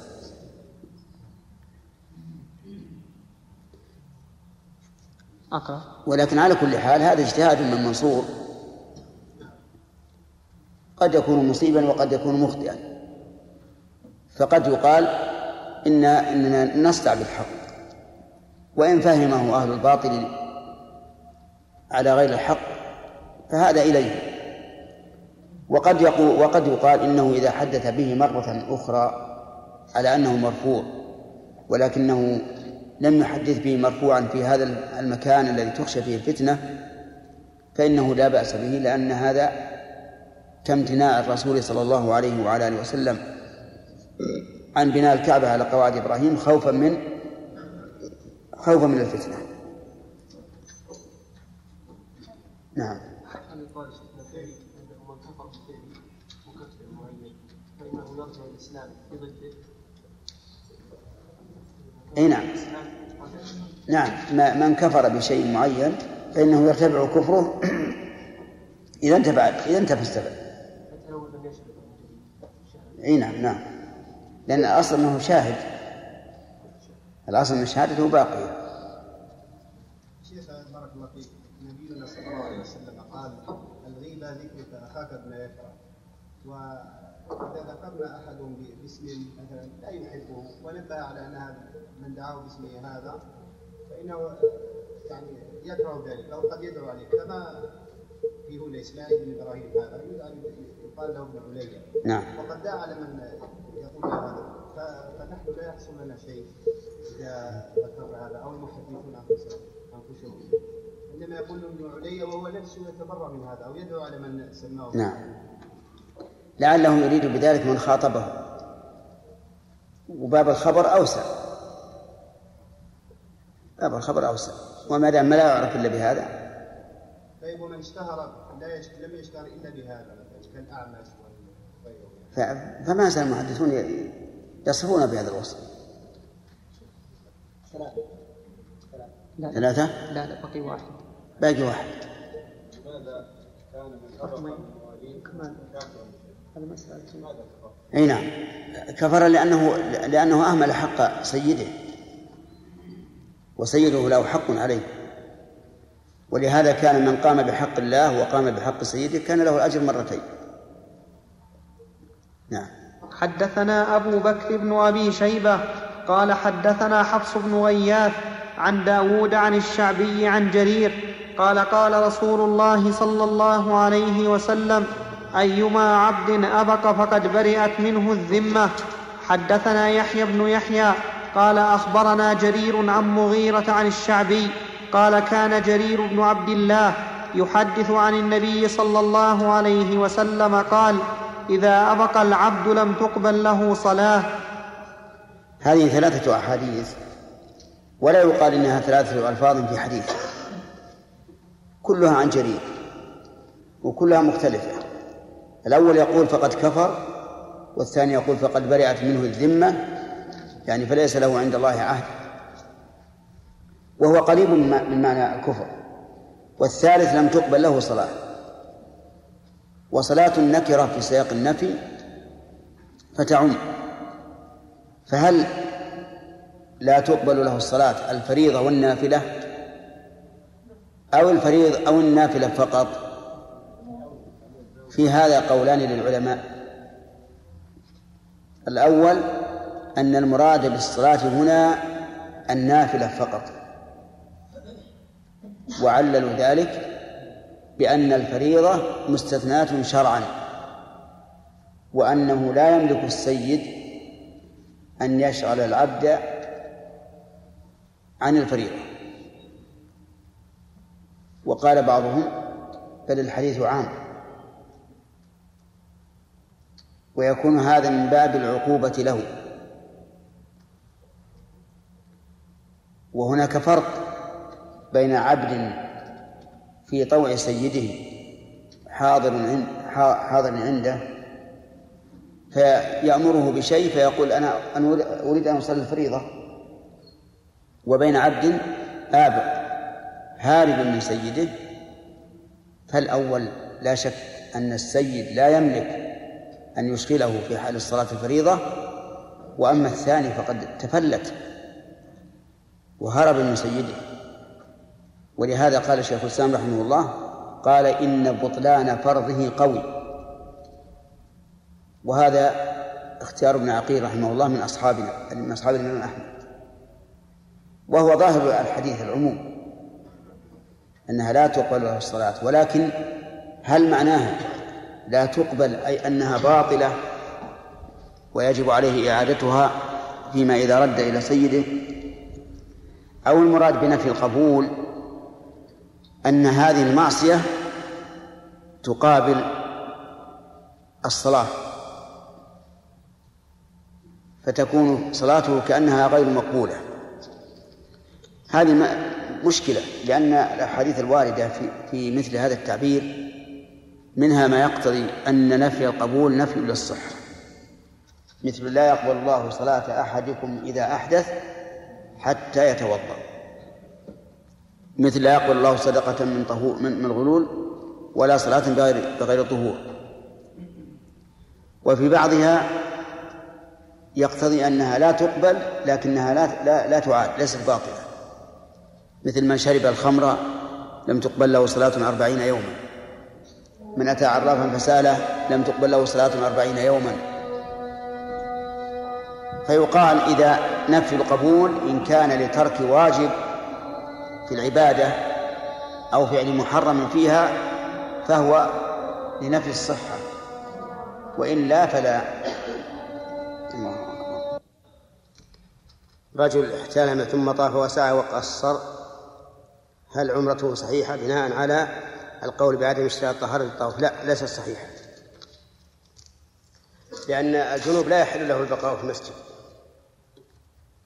أقرأ. ولكن على كل حال هذا اجتهاد من منصور. قد يكون مصيبا وقد يكون مخطئا. فقد يقال إن إننا نصدع بالحق وإن فهمه أهل الباطل على غير الحق فهذا إليه. وقد يقول وقد يقال إنه إذا حدث به مرة أخرى على أنه مرفوع ولكنه لم يحدث به مرفوعا في هذا المكان الذي تخشى فيه الفتنة فإنه لا بأس به لأن هذا كامتناع الرسول صلى الله عليه وعلى آله وسلم عن بناء الكعبة على قواعد إبراهيم خوفا من خوفا من الفتنة. نعم. أي نعم. نعم. من كفر بشيء معين فإنه يرتفع كفره إذا انتفع إذا انتفى السبب. إي نعم نعم. لأن الأصل أنه شاهد. الأصل أن شهادته باقية. شيخ بارك الله فيك نبينا صلى الله عليه وسلم قال الغيبة ذكرك أخاك بما يكره إذا ذكرنا أحد باسم مثلا لا يحبه ونبه على أن من دعاه باسمه هذا فإنه يعني يكره ذلك أو قد يدعو عليه. كما في هنا إسماعيل بن إبراهيم هذا يقال له ابن عليا. نعم. وقد دعا على من يقول هذا. فنحن لا يحصل لنا شيء إذا ذكرنا هذا أو المحدثون أنفسهم إنما يقول ابن عليا وهو نفسه يتبرأ من هذا أو يدعو على من سماه. نعم. لعله يريد بذلك من خاطبه. وباب الخبر أوسع. باب الخبر أوسع. وما دام لا يعرف إلا بهذا طيب ومن اشتهر لا يشت... لم يشتهر إلا بهذا مثلا كالأعمش فما زال المحدثون يصفون بهذا الوصف. ثلاثة؟ لا لا بقي واحد. باقي واحد. لماذا كان من كمان. أي نعم. كفر لأنه لأنه أهمل حق سيده وسيده له حق عليه. ولهذا كان من قام بحق الله وقام بحق سيده كان له الأجر مرتين. نعم. حدثنا أبو بكر بن أبي شيبة قال حدثنا حفص بن غياث عن داود عن الشعبي عن جرير قال قال رسول الله صلى الله عليه وسلم أيما عبد أبق فقد برئت منه الذمة. حدثنا يحيى بن يحيى قال أخبرنا جرير عن مغيرة عن الشعبي قال كان جرير بن عبد الله يحدث عن النبي صلى الله عليه وسلم قال إذا أبق العبد لم تقبل له صلاة. هذه ثلاثة أحاديث ولا يقال إنها ثلاثة ألفاظ في حديث كلها عن جرير وكلها مختلفة. الأول يقول فقد كفر والثاني يقول فقد برئت منه الذمة يعني فليس له عند الله عهد. وهو قريب من معنى الكفر. والثالث لم تقبل له صلاة. وصلاة النكرة في سياق النفي فتعم. فهل لا تقبل له الصلاة الفريضة والنافلة؟ أو الفريض أو النافلة فقط؟ في هذا قولان للعلماء. الأول أن المراد بالصلاة هنا النافلة فقط. وعللوا ذلك بأن الفريضة مستثناة شرعا وأنه لا يملك السيد أن يشغل العبد عن الفريضة. وقال بعضهم بل الحديث عام. ويكون هذا من باب العقوبة له. وهناك فرق بين عبد في طوع سيده حاضر حاضر عنده فيأمره بشيء فيقول أنا أريد أن أصلي الفريضة. وبين عبد آبق هارب من سيده فالأول لا شك أن السيد لا يملك أن يشغله في حال الصلاة الفريضة وأما الثاني فقد تفلت وهرب من سيده. ولهذا قال شيخ الإسلام رحمه الله قال إن بطلان فرضه قوي. وهذا اختيار ابن عقيل رحمه الله من أصحابنا من أصحاب الإمام أحمد. وهو ظاهر الحديث العموم أنها لا تقبل له الصلاة ولكن هل معناها لا تقبل أي أنها باطلة ويجب عليه إعادتها فيما إذا رد إلى سيده؟ أو المراد بنفي القبول أن هذه المعصية تقابل الصلاة فتكون صلاته كأنها غير مقبولة. هذه مشكلة لأن الأحاديث الواردة في, في مثل هذا التعبير منها ما يقتضي أن نفي القبول نفي للصحة. مثل لا يقبل الله صلاة أحدكم إذا أحدث حتى يتوضأ. مثل لا يقبل الله صدقة من طهور من, من غلول ولا صلاة بغير بغير طهور. وفي بعضها يقتضي أنها لا تقبل لكنها لا لا, لا تعاد ليست باطلة. مثل من شرب الخمر لم تقبل له صلاة أربعين يوما. من أتى عرافا فساله لم تقبل له صلاة أربعين يوما. فيقال إذا نفي القبول إن كان لترك واجب في العبادة أو فعل محرم فيها فهو لنفي الصحة. وإلا فلا. رجل احتلم ثم طاف وسعى وقصر. هل عمرته صحيحة؟ بناء على القول بعدم اشتراط طهارة الطواف. لا ليست صحيحة. لأن الجنوب لا يحل له البقاء في المسجد.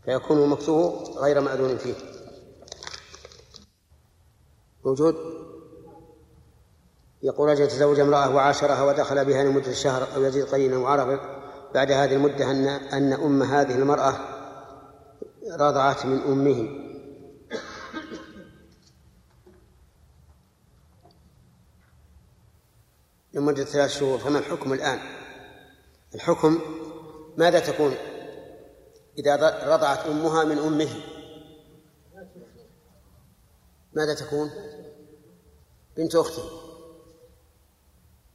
فيكون مكسوه غير مأذون فيه. موجود. يقول رجل تزوج امرأة وعاشرها ودخل بها لمدة شهر أو يزيد قليلا وعرف بعد هذه المدة أن أن أم هذه المرأة رضعت من أمه. لمدة ثلاث شهور فما الحكم الآن؟ الحكم ماذا تكون؟ إذا رضعت أمها من أمه. ماذا تكون؟ بنت أخته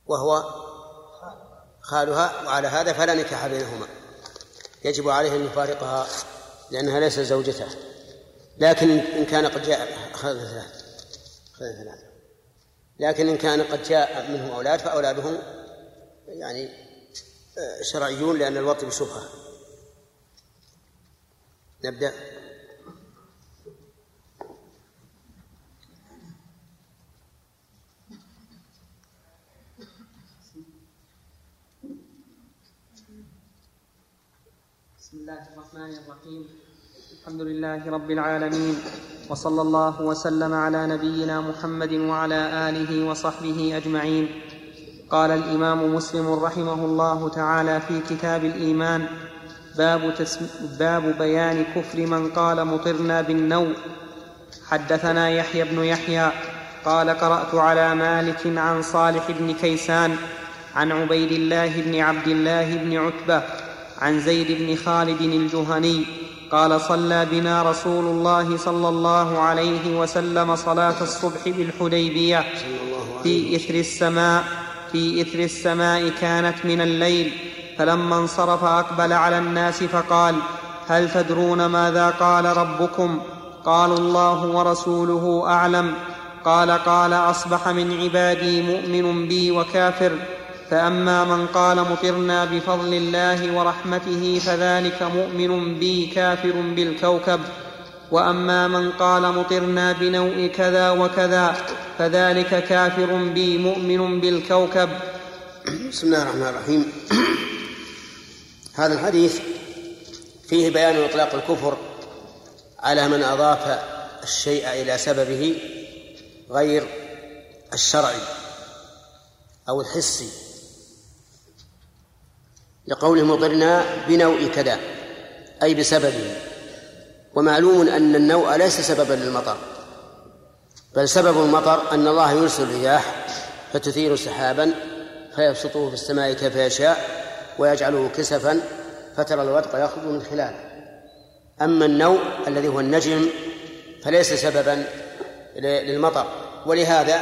وهو خالها وعلى هذا فلا نكاح بينهما. يجب عليه أن يفارقها لأنها ليست زوجته. لكن إن كان قد جاء أخذ ثلاثة. أخذ ثلاثة. لكن إن كان قد جاء منهم أولاد فأولادهم يعني آه، شرعيون لأن الوطن بشبهة نبدأ بسم الله الرحمن الرحيم. الحمد لله رب العالمين وصلى الله وسلم على نبينا محمد وعلى آله وصحبه أجمعين. قال الإمام مسلم رحمه الله تعالى في كتاب الإيمان باب, تسم باب بيان كفر من قال مطرنا بالنوء حدثنا يحيى بن يحيى قال قرأت على مالك عن صالح بن كيسان عن عبيد الله بن عبد الله بن عتبة عن زيد بن خالد الجهني قال صلى بنا رسول الله صلى الله عليه وسلم صلاة الصبح بالحديبية. في إثر السماء في إثر السماء كانت من الليل فلما انصرف أقبل على الناس فقال هل تدرون ماذا قال ربكم؟ قالوا الله ورسوله أعلم. قال قال أصبح من عبادي مؤمن بي وكافر. فأما من قال مطرنا بفضل الله ورحمته فذلك مؤمن بي كافر بالكوكب. وأما من قال مطرنا بنوء كذا وكذا فذلك كافر بي مؤمن بالكوكب. بسم الله الرحمن الرحيم. هذا الحديث فيه بيان إطلاق الكفر على من أضاف الشيء إلى سببه غير الشرعي أو الحسي. لقوله مطرنا بنوء كذا أي بسببه ومعلوم أن النوء ليس سببا للمطر بل سبب المطر أن الله يرسل الرياح فتثير سحابا فيبسطه في السماء كيف يشاء ويجعله كسفا فترى الودق يخرج من خلاله أما النوء الذي هو النجم فليس سببا للمطر ولهذا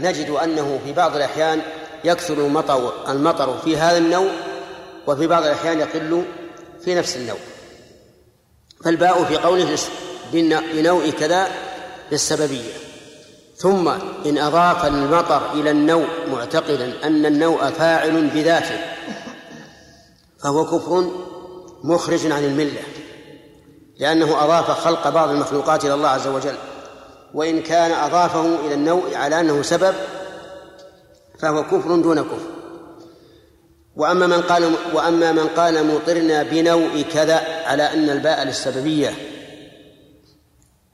نجد أنه في بعض الأحيان يكثر المطر المطر في هذا النوع وفي بعض الأحيان يقل في نفس النوع. فالباء في قوله بنوع كذا للسببية. ثم إن أضاف المطر إلى النوع معتقدا أن النوع فاعل بذاته فهو كفر مخرج عن الملة لأنه أضاف خلق بعض المخلوقات إلى الله عز وجل. وإن كان أضافه إلى النوع على أنه سبب فهو كفر دون كفر. وأما من قال وأما من قال مطرنا بنوء كذا على أن الباء للسببية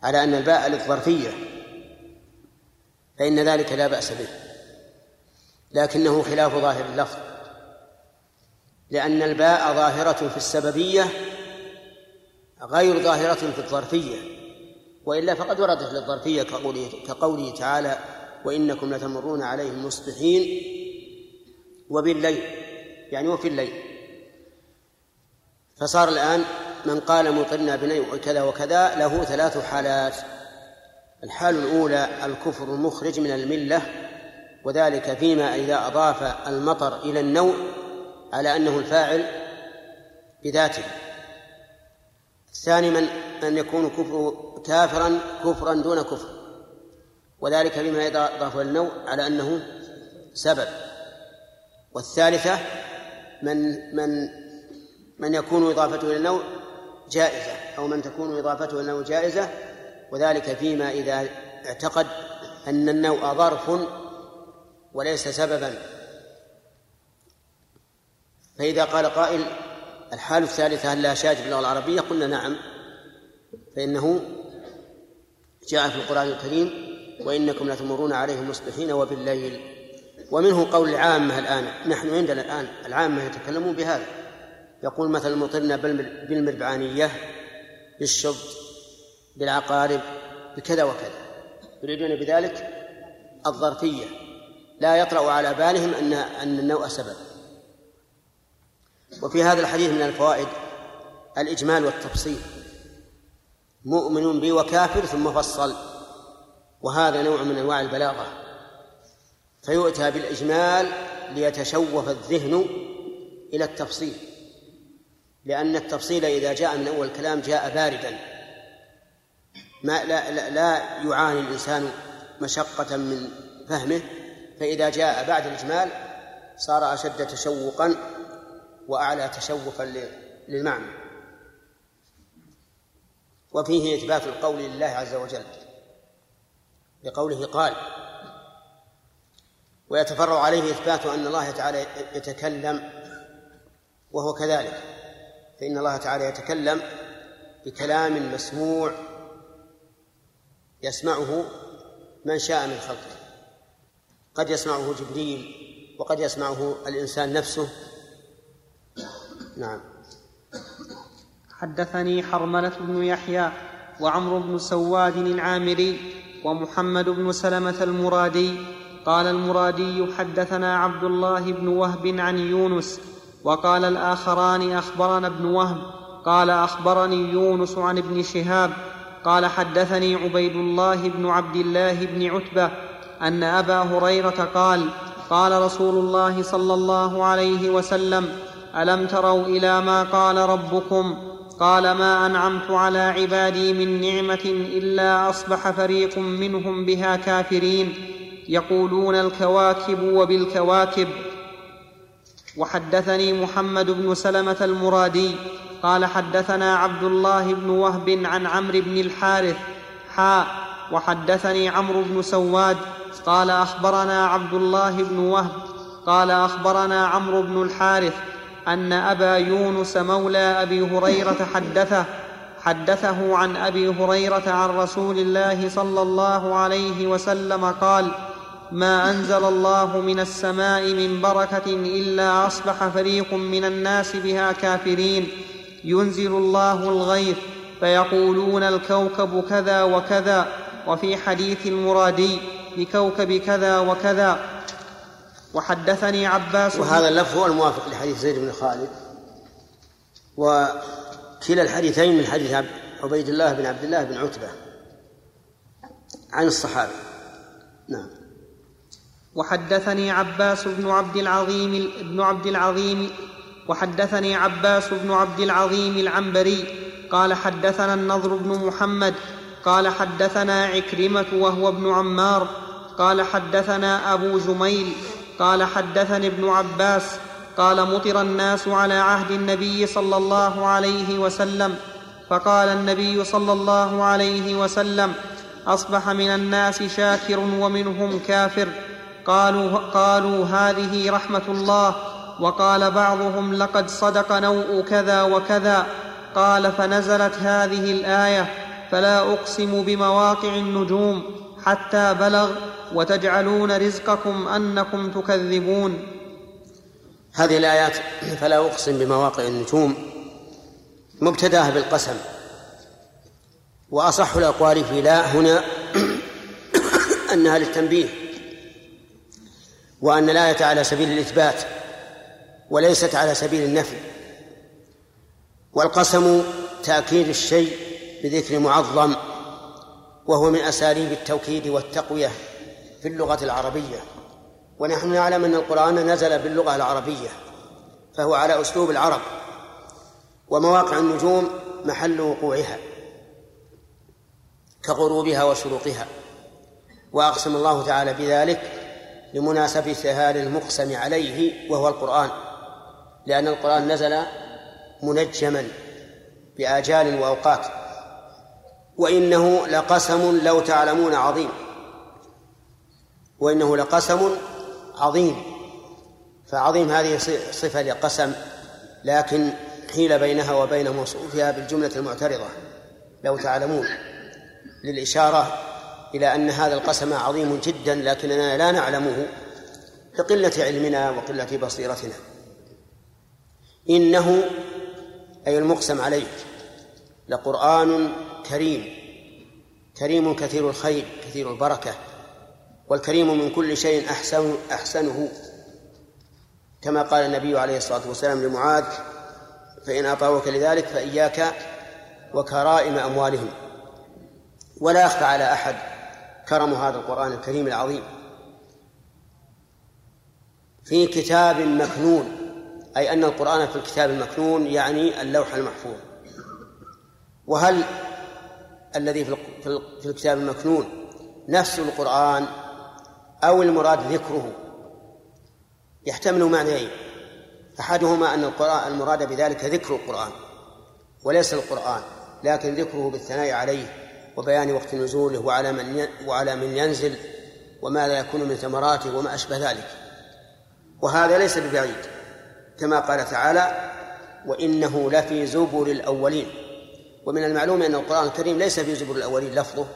على أن الباء للظرفية فإن ذلك لا بأس به. لكنه خلاف ظاهر اللفظ. لأن الباء ظاهرة في السببية غير ظاهرة في الظرفية. وإلا فقد وردت للظرفية كقوله, كقوله تعالى وإنكم لتمرون عليهم مصبحين وبالليل. يعني وفي الليل. فصار الآن من قال مطرنا بنيء كذا وكذا له ثلاث حالات. الحال الأولى الكفر المخرج من الملة وذلك فيما إذا أضاف المطر إلى النوع على أنه الفاعل بذاته. الثاني من أن يكون كفر كافرا كفرا دون كفر. وذلك بما يضاف النوع على أنه سبب. والثالثة من من من يكون إضافته إلى النوع جائزة أو من تكون إضافته إلى النوع جائزة وذلك فيما إذا اعتقد أن النوع ظرف وليس سببا. فإذا قال قائل الحال الثالثة هل لا شاهد في اللغة العربية؟ قلنا نعم. فإنه جاء في القرآن الكريم وإنكم لتمرون عليهم مصبحين وبالليل ومنه قول العامة الآن. نحن عندنا الآن العامة يتكلمون بهذا. يقول مثلا مطرنا بالمربعانية بالشبط بالعقارب بكذا وكذا. يريدون بذلك الظرفية. لا يطرأ على بالهم أن أن النوء سبب. وفي هذا الحديث من الفوائد الإجمال والتفصيل. مؤمن بي وكافر ثم فصل. وهذا نوع من أنواع البلاغة. فيؤتى بالإجمال ليتشوف الذهن إلى التفصيل. لأن التفصيل إذا جاء من أول الكلام جاء باردا. ما لا, لا, لا يعاني الإنسان مشقة من فهمه. فإذا جاء بعد الإجمال صار أشد تشوقا وأعلى تشوفا للمعنى. وفيه إثبات القول لله عز وجل. بقوله قال ويتفرع عليه إثبات أن الله تعالى يتكلم وهو كذلك. فإن الله تعالى يتكلم بكلام مسموع يسمعه من شاء من خلقه. قد يسمعه جبريل وقد يسمعه الإنسان نفسه. نعم. حدثني حرملة بن يحيى وعمرو بن سواد العامري ومحمد بن سلمة المرادي قال المرادي حدثنا عبد الله بن وهب عن يونس وقال الآخران أخبرنا ابن وهب قال أخبرني يونس عن ابن شهاب قال حدثني عبيد الله بن عبد الله بن عتبة أن أبا هريرة قال قال رسول الله صلى الله عليه وسلم ألم تروا إلى ما قال ربكم؟ قال ما أنعمت على عبادي من نعمة إلا أصبح فريق منهم بها كافرين. يقولون الكواكب وبالكواكب. وحدثني محمد بن سلمة المرادي قال حدثنا عبد الله بن وهب عن عمرو بن الحارث حاء وحدثني عمرو بن سواد قال أخبرنا عبد الله بن وهب قال أخبرنا عمرو بن الحارث أن أبا يونس مولى أبي هريرة حدثه حدثه عن أبي هريرة عن رسول الله صلى الله عليه وسلم قال ما أنزل الله من السماء من بركة إلا أصبح فريق من الناس بها كافرين. ينزل الله الغيث فيقولون الكوكب كذا وكذا وفي حديث المرادي بكوكب كذا وكذا. وحدثني عباس وهذا اللفظ هو الموافق لحديث زيد بن خالد. وكلا الحديثين من حديث عبيد الله بن عبد الله بن عتبة عن الصحابة نعم. وحدثني عباس بن عبد العظيم بن عبد العظيم وحدثني عباس بن عبد العظيم العنبري قال حدثنا النضر بن محمد قال حدثنا عكرمة وهو ابن عمار قال حدثنا أبو جميل قال حدثني ابن عباس قال مطر الناس على عهد النبي صلى الله عليه وسلم فقال النبي صلى الله عليه وسلم أصبح من الناس شاكر ومنهم كافر. قالوا, قالوا هذه رحمة الله. وقال بعضهم لقد صدق نوء كذا وكذا. قال فنزلت هذه الآية. فلا أقسم بمواقع النجوم حتى بلغ وتجعلون رزقكم أنكم تكذبون. هذه الآيات فلا أقسم بمواقع النجوم. مبتداها بالقسم. وأصح الأقوال في لا هنا [COUGHS] أنها للتنبيه. وأن الايه على سبيل الإثبات وليست على سبيل النفي. والقسم تأكيد الشيء بذكر معظم وهو من أساليب التوكيد والتقوية في اللغة العربية. ونحن نعلم أن القرآن نزل باللغة العربية فهو على أسلوب العرب ومواقع النجوم محل وقوعها كغروبها وشروقها. وأقسم الله تعالى بذلك لمناسبتها للمقسم عليه وهو القرآن لأن القرآن نزل منجما بآجال وأوقات وإنه لقسم لو تعلمون عظيم وإنه لقسم عظيم فعظيم هذه صفة لقسم لكن حيل بينها وبين موصوفها بالجملة المعترضة لو تعلمون للإشارة إلى أن هذا القسم عظيم جدا لكننا لا نعلمه لقلة علمنا وقلة بصيرتنا. إنه أي المقسم عليه لقرآن كريم كريم كثير الخير كثير البركة والكريم من كل شيء أحسن أحسنه. كما قال النبي عليه الصلاة والسلام لمعاذ فإن أطاعوك لذلك فإياك وكرائم أموالهم. ولا يخفى على أحد كرم هذا القرآن الكريم العظيم. في كتاب مكنون أي أن القرآن في الكتاب المكنون يعني اللوح المحفوظ. وهل الذي في الكتاب المكنون نفس القرآن أو المراد ذكره؟ يحتمل معنيين أحدهما أن القرآن المراد بذلك ذكر القرآن وليس القرآن لكن ذكره بالثناء عليه وبيان وقت نزوله وعلى من وعلى من ينزل وماذا يكون من ثمراته وما أشبه ذلك. وهذا ليس ببعيد. كما قال تعالى وإنه لفي زبر الأولين. ومن المعلوم أن القرآن الكريم ليس في زبر الأولين لفظه.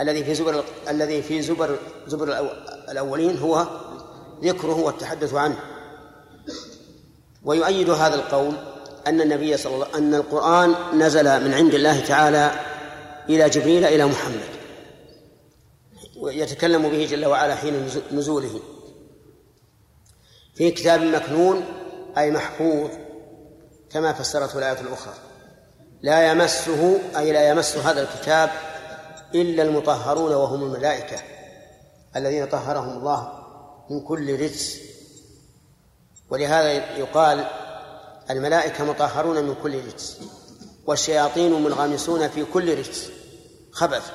الذي في زبر الذي في زبر زبر الأولين هو ذكره والتحدث عنه. ويؤيد هذا القول أن النبي صلى الله أن القرآن نزل من عند الله تعالى إلى جبريل إلى محمد. ويتكلم به جل وعلا حين نزوله. في كتاب مكنون أي محفوظ كما فسرته الآية الأخرى. لا يمسه أي لا يمس هذا الكتاب إلا المطهرون وهم الملائكة الذين طهرهم الله من كل رجس. ولهذا يقال الملائكة مطهرون من كل رجس والشياطين منغمسون في كل رجس. خبث.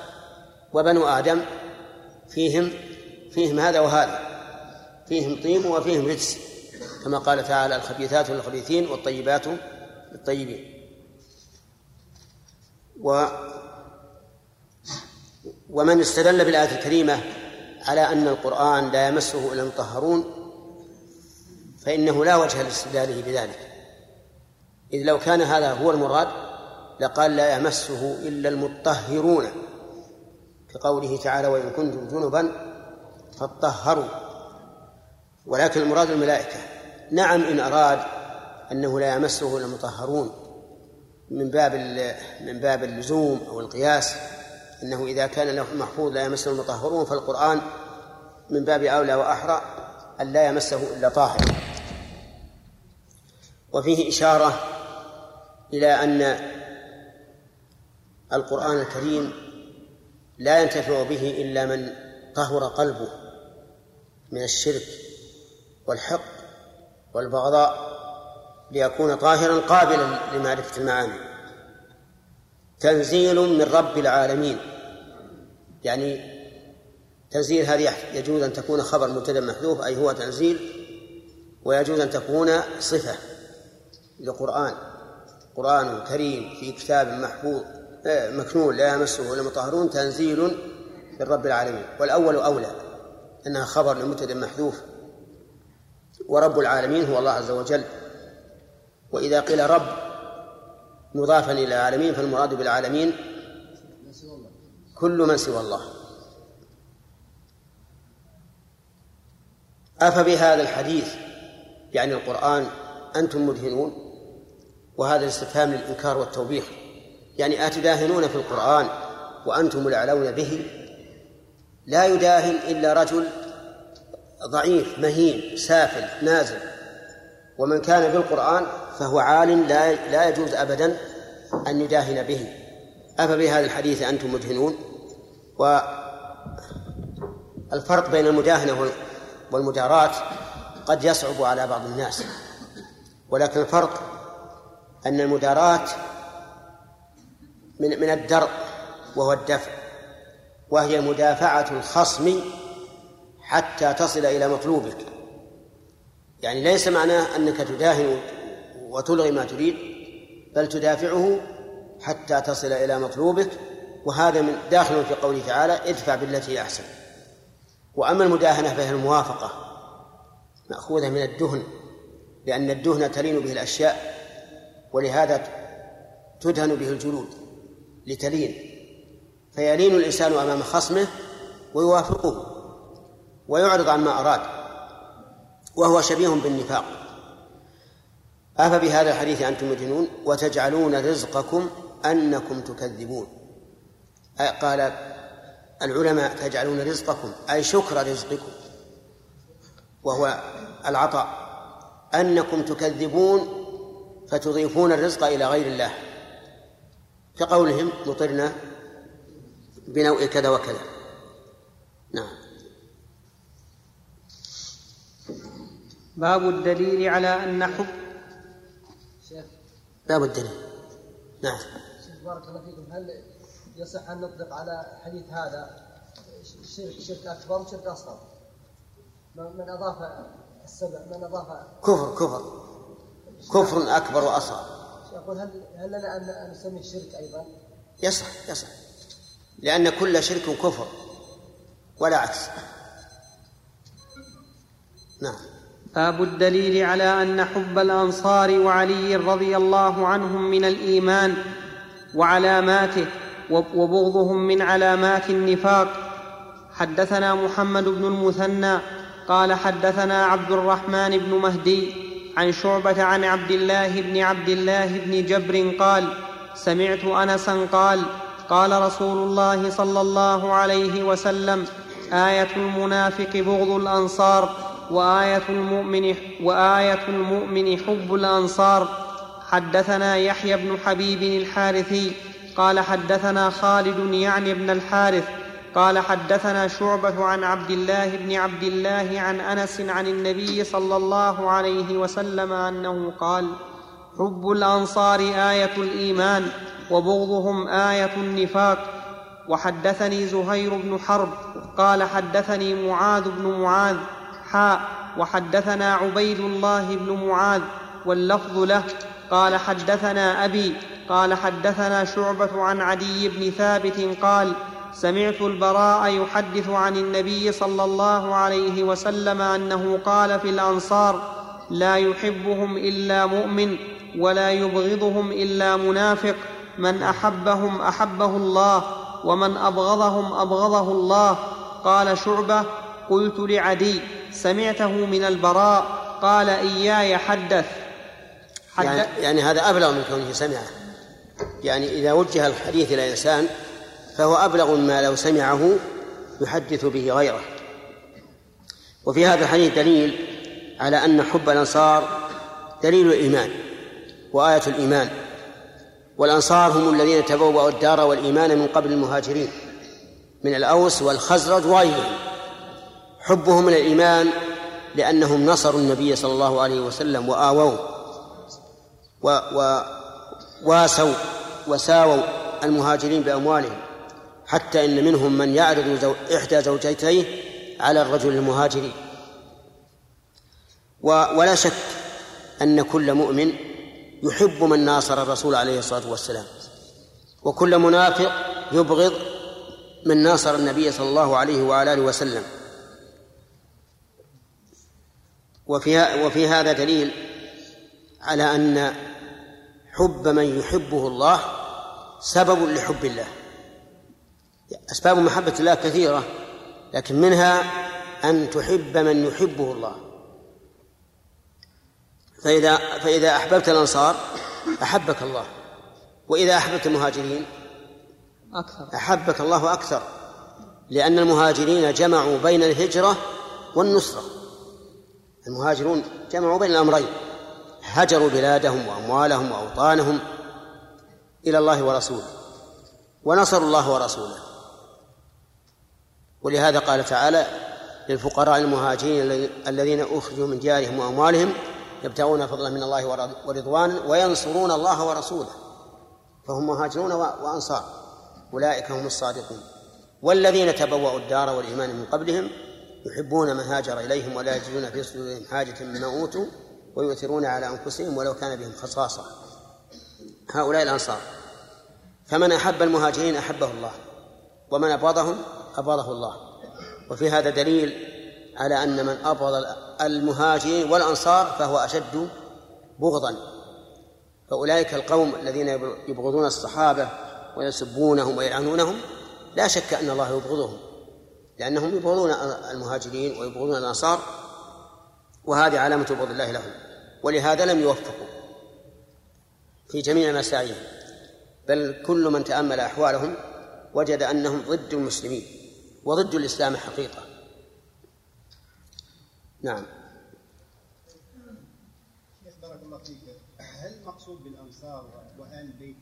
وبنو آدم فيهم فيهم هذا وهذا. فيهم طيب وفيهم رجس كما قال تعالى الخبيثات للخبيثين والطيبات للطيبين و ومن استدل بالآية الكريمة على أن القرآن لا يمسه إلا المطهرون فإنه لا وجه لاستدلاله بذلك. إذ لو كان هذا هو المراد لقال لا يمسه إلا المطهرون كقوله تعالى وإن كنتم جنبا فاطهروا ولكن المراد الملائكة. نعم إن أراد أنه لا يمسه إلا المطهرون. من باب من باب اللزوم أو القياس أنه إذا كان له محفوظ لا يمسه المطهرون فالقرآن من باب أولى وأحرى أن لا يمسه إلا طاهر. وفيه إشارة إلى أن القرآن الكريم لا ينتفع به إلا من طهر قلبه من الشرك والحق والبغضاء ليكون طاهرا قابلا لمعرفة المعاني. تنزيل من رب العالمين. يعني تنزيل هذه يجوز أن تكون خبر مبتدأ محذوف أي هو تنزيل ويجوز أن تكون صفة لقرآن قرآن كريم في كتاب محفوظ آه، مكنون لا يمسه إلا المطهرون تنزيل من رب العالمين. والأول أولى أنها خبر لمبتدأ محذوف. ورب العالمين هو الله عز وجل. وإذا قيل رب مضافا إلى العالمين فالمراد بالعالمين كل من سوى الله. أفبهذا الحديث يعني القرآن أنتم مدهنون؟ وهذا الاستفهام للإنكار والتوبيخ. يعني أتداهنون في القرآن وأنتم الأعلون به؟ لا يداهن إلا رجل ضعيف مهين سافل نازل. ومن كان بالقرآن فهو عال لا لا يجوز أبدا أن يداهن به. أفبهذا الحديث أنتم مدهنون؟ والفرق بين المداهنة والمداراة قد يصعب على بعض الناس. ولكن الفرق أن المداراة من من الدرء وهو الدفع وهي مدافعة الخصم حتى تصل إلى مطلوبك. يعني ليس معناه أنك تداهن وتلغي ما تريد بل تدافعه حتى تصل إلى مطلوبك وهذا من داخل في قوله تعالى ادفع بالتي هي أحسن. وأما المداهنة فهي الموافقة مأخوذة من الدهن لأن الدهن تلين به الأشياء ولهذا تدهن به الجلود لتلين فيلين الإنسان أمام خصمه ويوافقه ويعرض عما أراد وهو شبيه بالنفاق. أفبهذا الحديث أنتم مدهنون؟ وتجعلون رزقكم أنكم تكذبون. قال العلماء تجعلون رزقكم أي شكر رزقكم وهو العطاء. أنكم تكذبون فتضيفون الرزق إلى غير الله. كقولهم مطرنا بنوء كذا وكذا. نعم. باب الدليل على أن حب باب الدليل. نعم. شيخ بارك الله فيكم هل يصح أن نطلق على الحديث هذا؟ شرك شرك أكبر وشرك أصغر؟ من أضاف السبع من أضاف كفر كفر. كفر أكبر وأصغر. يقول هل هل لنا ان نسميه شرك أيضا؟ يصح يصح. لأن كل شرك كفر ولا عكس. نعم. باب الدليل على أن حب الأنصار وعلي رضي الله عنهم من الإيمان وعلاماته وبغضهم من علامات النفاق. حدثنا محمد بن المثنى قال حدثنا عبد الرحمن بن مهدي عن شعبة عن عبد الله بن عبد الله بن جبر قال سمعت انسا قال قال رسول الله صلى الله عليه وسلم آية المنافق بغض الأنصار وآية المؤمن وآية المؤمن حب الأنصار. حدثنا يحيى بن حبيب الحارثي قال حدثنا خالد يعني بن الحارث قال حدثنا شعبة عن عبد الله بن عبد الله عن أنس عن النبي صلى الله عليه وسلم أنه قال حب الأنصار آية الإيمان وبغضهم آية النفاق. وحدثني زهير بن حرب قال حدثني معاذ بن معاذ حاء وحدثنا عبيد الله بن معاذ واللفظ له. قال حدثنا أبي قال حدثنا شعبة عن عدي بن ثابت قال سمعت البراء يحدث عن النبي صلى الله عليه وسلم أنه قال في الأنصار لا يحبهم إلا مؤمن ولا يبغضهم إلا منافق من أحبهم أحبه الله ومن أبغضهم أبغضه الله. قال شعبة قلت لعدي سمعته من البراء قال إياي حدث. حدث. يعني, يعني هذا أبلغ من كونه سمعه. يعني إذا وجه الحديث إلى إنسان فهو أبلغ ما لو سمعه يحدث به غيره. وفي هذا الحديث دليل على أن حب الأنصار دليل الإيمان وآية الإيمان والأنصار هم الذين تبوأوا الدار والإيمان من قبل المهاجرين من الأوس والخزرج وغيرهم. حبهم من الإيمان لأنهم نصروا النبي صلى الله عليه وسلم وآووه وواسوا وساووا المهاجرين بأموالهم. حتى إن منهم من يعرض زو... إحدى زوجتيه على الرجل المهاجر. و... ولا شك أن كل مؤمن يحب من ناصر الرسول عليه الصلاة والسلام. وكل منافق يبغض من ناصر النبي صلى الله عليه وعلى آله وسلم. وفي وفي هذا دليل على أن حب من يحبه الله سبب لحب الله. أسباب محبة الله كثيرة لكن منها أن تحب من يحبه الله. فإذا فإذا أحببت الأنصار أحبك الله. وإذا أحببت المهاجرين أكثر. أحبك الله أكثر. لأن المهاجرين جمعوا بين الهجرة والنصرة. المهاجرون جمعوا بين الأمرين. هجروا بلادهم وأموالهم وأوطانهم إلى الله ورسوله. ونصروا الله ورسوله. ولهذا قال تعالى للفقراء المهاجرين الذين أخرجوا من ديارهم وأموالهم يبتغون فضلا من الله ورضوانا وينصرون الله ورسوله. فهم مهاجرون وأنصار. أولئك هم الصادقون. والذين تبوأوا الدار والإيمان من قبلهم يحبون من هاجر إليهم ولا يجدون في صدورهم حاجة مما أوتوا ويؤثرون على أنفسهم ولو كان بهم خصاصة. هؤلاء الأنصار. فمن أحب المهاجرين أحبه الله. ومن أبغضهم أبغضه الله. وفي هذا دليل على أن من أبغض المهاجرين والأنصار فهو أشد بغضا. فأولئك القوم الذين يبغضون الصحابة ويسبونهم ويلعنونهم لا شك أن الله يبغضهم لأنهم يبغضون المهاجرين ويبغضون الأنصار وهذه علامة بغض الله لهم ولهذا لم يوفقوا في جميع مساعيهم بل كل من تأمل أحوالهم وجد أنهم ضد المسلمين. وضد الإسلام حقيقة. نعم. بارك الله فيك. هل المقصود بالأنصار وآل البيت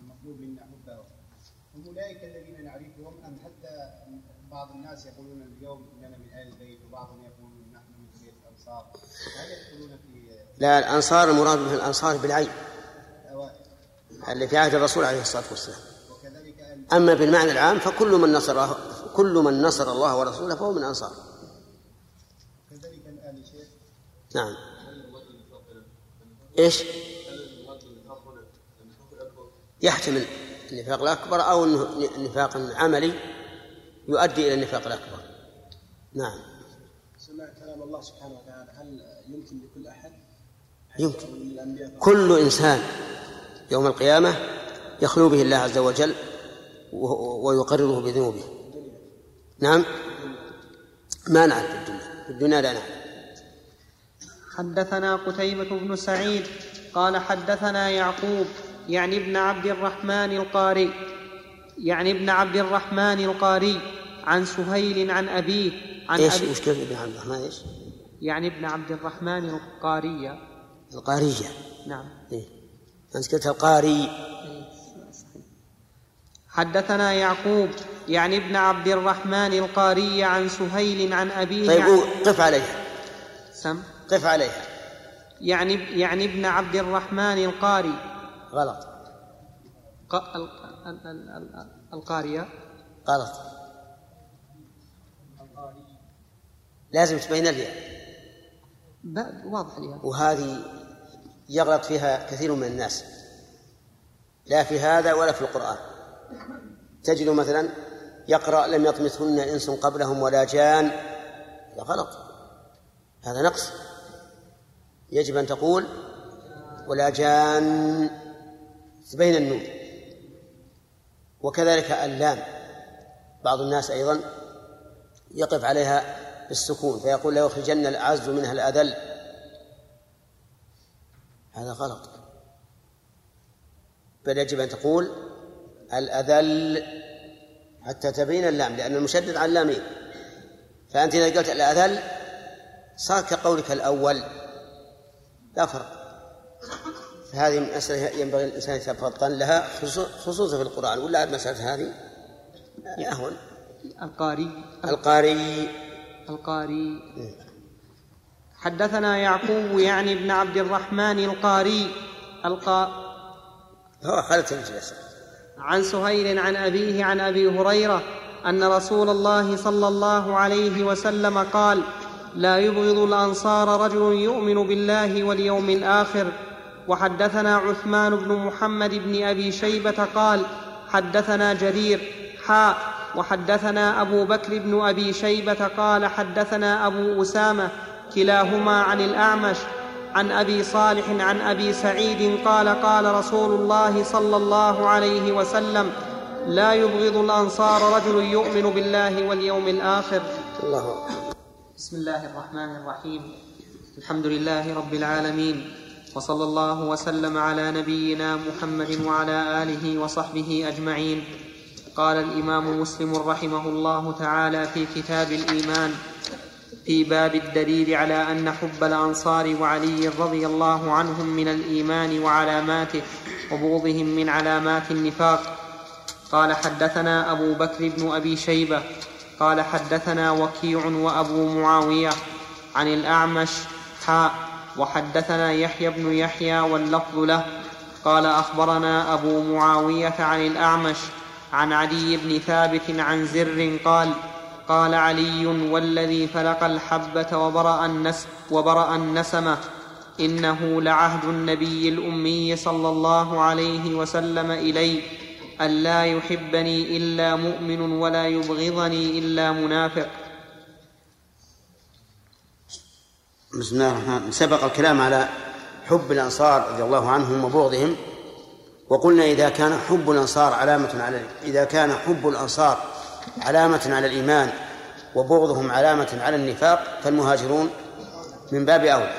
المطلوب منا حبهم هم أولئك الذين نعرفهم أم حتى بعض الناس يقولون اليوم إننا من آل البيت وبعضهم يقولون نحن من بيت الأنصار؟ هل يدخلون في لا الأنصار المراد به الأنصار بالعين اللي في عهد الرسول عليه الصلاة والسلام. أما بالمعنى العام فكل من نصر كل من نصر الله ورسوله فهو من أنصار. كذلك الآن شيخ. نعم. إيش؟ يحتمل النفاق الأكبر أو النفاق العملي يؤدي إلى النفاق الأكبر. نعم. سمع كلام الله سبحانه وتعالى هل يمكن لكل أحد؟ يمكن. كل إنسان يوم القيامة يخلو به الله عز وجل ويقرره بذنوبه. نعم. ما نعرف في الدنيا. في الدنيا لا نعرف. حدثنا قتيبة بن سعيد قال حدثنا يعقوب يعني ابن عبد الرحمن القاري يعني ابن عبد الرحمن القاري عن سهيل عن أبيه عن إيش؟ أبي وش كيف ابن عبد الرحمن؟ إيش؟ يعني ابن عبد الرحمن القارية. القارية. نعم. إيه؟ أنت قلت القاري. حدثنا يعقوب يعني ابن عبد الرحمن القاري عن سهيل عن أبيه طيب عن قف عليها. سم. قف عليها. يعني يعني ابن عبد الرحمن القاري. غلط. ق... ال... ال... ال... ال... القارية غلط. لازم تبين الياء ب- واضح لي. وهذه يغلط فيها كثير من الناس. لا في هذا ولا في القرآن. تجد مثلا يقرأ لم يطمثهن إنس قبلهم ولا جان. هذا غلط. هذا نقص. يجب أن تقول ولا جان. بين النون. وكذلك اللام. بعض الناس أيضا يقف عليها بالسكون فيقول لا يخرجن الأعز منها الأذل. هذا غلط. بل يجب أن تقول الأذل حتى تبين اللام لأن المشدد على اللامين. فأنت إذا قلت الأذل صار كقولك الأول. لا فرق. فهذه مسألة ينبغي الإنسان يتفطن لها خصوصا في القرآن. ولا المسألة هذه؟ أهون القاري. القاري. القاري. حدثنا يعقوب يعني ابن عبد الرحمن القاري. القا هو خلت الجلسة عن سهيل عن أبيه عن أبي هريرة أن رسول الله صلى الله عليه وسلم قال لا يبغض الأنصار رجل يؤمن بالله واليوم الآخر. وحدثنا عثمان بن محمد بن أبي شيبة قال حدثنا جرير حاء وحدثنا أبو بكر بن أبي شيبة قال حدثنا أبو أسامة كلاهما عن الأعمش. عن أبي صالح عن أبي سعيد قال قال رسول الله صلى الله عليه وسلم لا يبغض الأنصار رجل يؤمن بالله واليوم الآخر. الله. بسم الله الرحمن الرحيم. الحمد لله رب العالمين. وصلى الله وسلم على نبينا محمد وعلى آله وصحبه أجمعين. قال الإمام مسلم رحمه الله تعالى في كتاب الإيمان في باب الدليل على أن حب الأنصار وعلي رضي الله عنهم من الإيمان وعلاماته وبغضهم من علامات النفاق. قال حدثنا أبو بكر بن أبي شيبة. قال حدثنا وكيع وأبو معاوية عن الأعمش حاء. وحدثنا يحيى بن يحيى واللفظ له. قال أخبرنا أبو معاوية عن الأعمش عن علي بن ثابت عن زر قال قال علي والذي فلق الحبة وبرأ, النس وبرأ النسمة إنه لعهد النبي الأمي صلى الله عليه وسلم إلي ألا يحبني إلا مؤمن ولا يبغضني إلا منافق. بسم الله الرحمن الرحيم. سبق الكلام على حب الأنصار رضي الله عنهم وبغضهم وقلنا إذا كان حب الأنصار علامة على إذا كان حب الأنصار علامة على الإيمان وبغضهم علامة على النفاق فالمهاجرون من باب أولى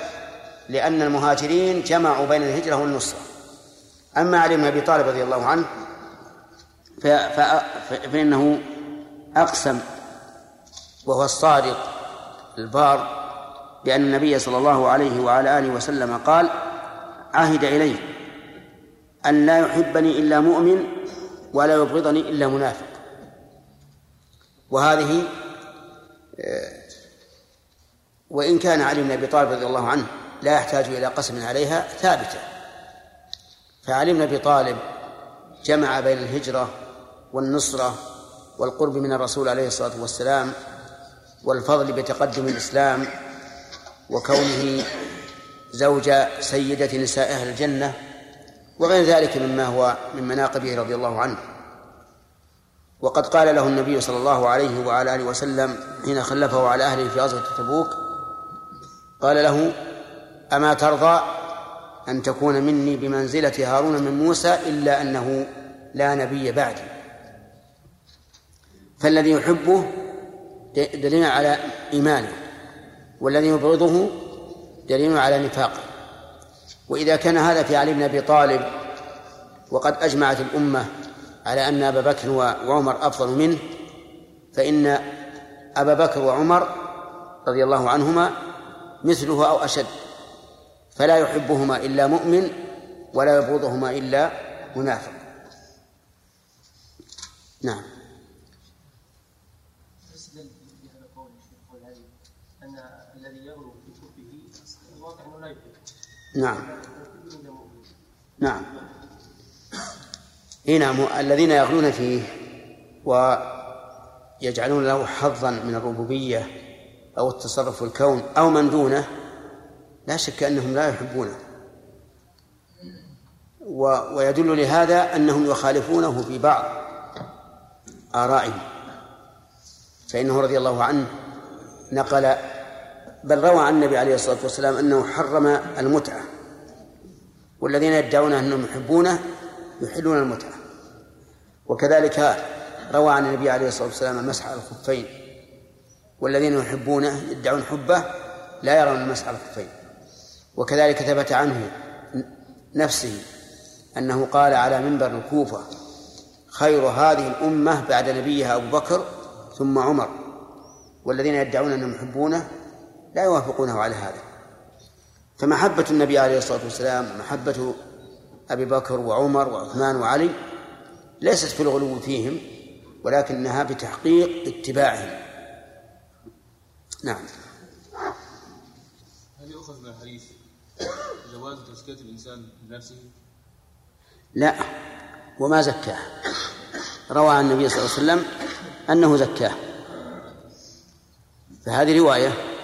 لأن المهاجرين جمعوا بين الهجرة والنصرة. أما علي بن أبي طالب رضي الله عنه فإنه أقسم وهو الصادق البار بأن النبي صلى الله عليه وعلى آله وسلم قال عهد إليه أن لا يحبني إلا مؤمن ولا يبغضني إلا منافق. وهذه آه، وإن كان علي بن أبي طالب رضي الله عنه لا يحتاج إلى قسم عليها ثابتة. فعلي بن أبي طالب جمع بين الهجرة والنصرة والقرب من الرسول عليه الصلاة والسلام والفضل بتقدم الإسلام وكونه زوج سيدة نساء أهل الجنة وغير ذلك مما هو من مناقبه رضي الله عنه. وقد قال له النبي صلى الله عليه وعلى آله وسلم حين خلفه على أهله في غزوة تبوك قال له أما ترضى أن تكون مني بمنزلة هارون من موسى إلا أنه لا نبي بعدي. فالذي يحبه دليل على إيمانه والذي يبغضه دليل على نفاقه. وإذا كان هذا في علي بن أبي طالب وقد أجمعت الأمة على أن أبا بكر وعمر أفضل منه فإن أبا بكر وعمر رضي الله عنهما مثله أو أشد فلا يحبهما إلا مؤمن ولا يبغضهما إلا منافق. نعم. أن الذي يغلو في حبه الواقع أنه لا يحب نعم نعم اي نعم الذين يغلون فيه ويجعلون له حظا من الربوبية أو التصرف في الكون أو من دونه لا شك أنهم لا يحبونه. ويدل لهذا أنهم يخالفونه في بعض آرائهم. فإنه رضي الله عنه نقل بل روى عن النبي عليه الصلاة والسلام أنه حرم المتعة والذين يدعون أنهم يحبونه يحلون المتعة. وكذلك روى عن النبي عليه الصلاة والسلام المسح على الخفين والذين يحبونه يدعون حبه لا يرون المسح على الخفين. وكذلك ثبت عنه نفسه أنه قال على منبر الكوفة خير هذه الأمة بعد نبيها أبو بكر ثم عمر. والذين يدعون أنهم يحبونه لا يوافقونه على هذا. فمحبة النبي عليه الصلاة والسلام محبة أبي بكر وعمر وعثمان وعلي ليست في الغلو فيهم ولكنها بتحقيق اتباعهم. نعم. هل يؤخذ من الحديث جواز تزكية الإنسان بنفسه؟ لا وما زكاه. روى عن النبي صلى الله عليه وسلم أنه زكاه. فهذه رواية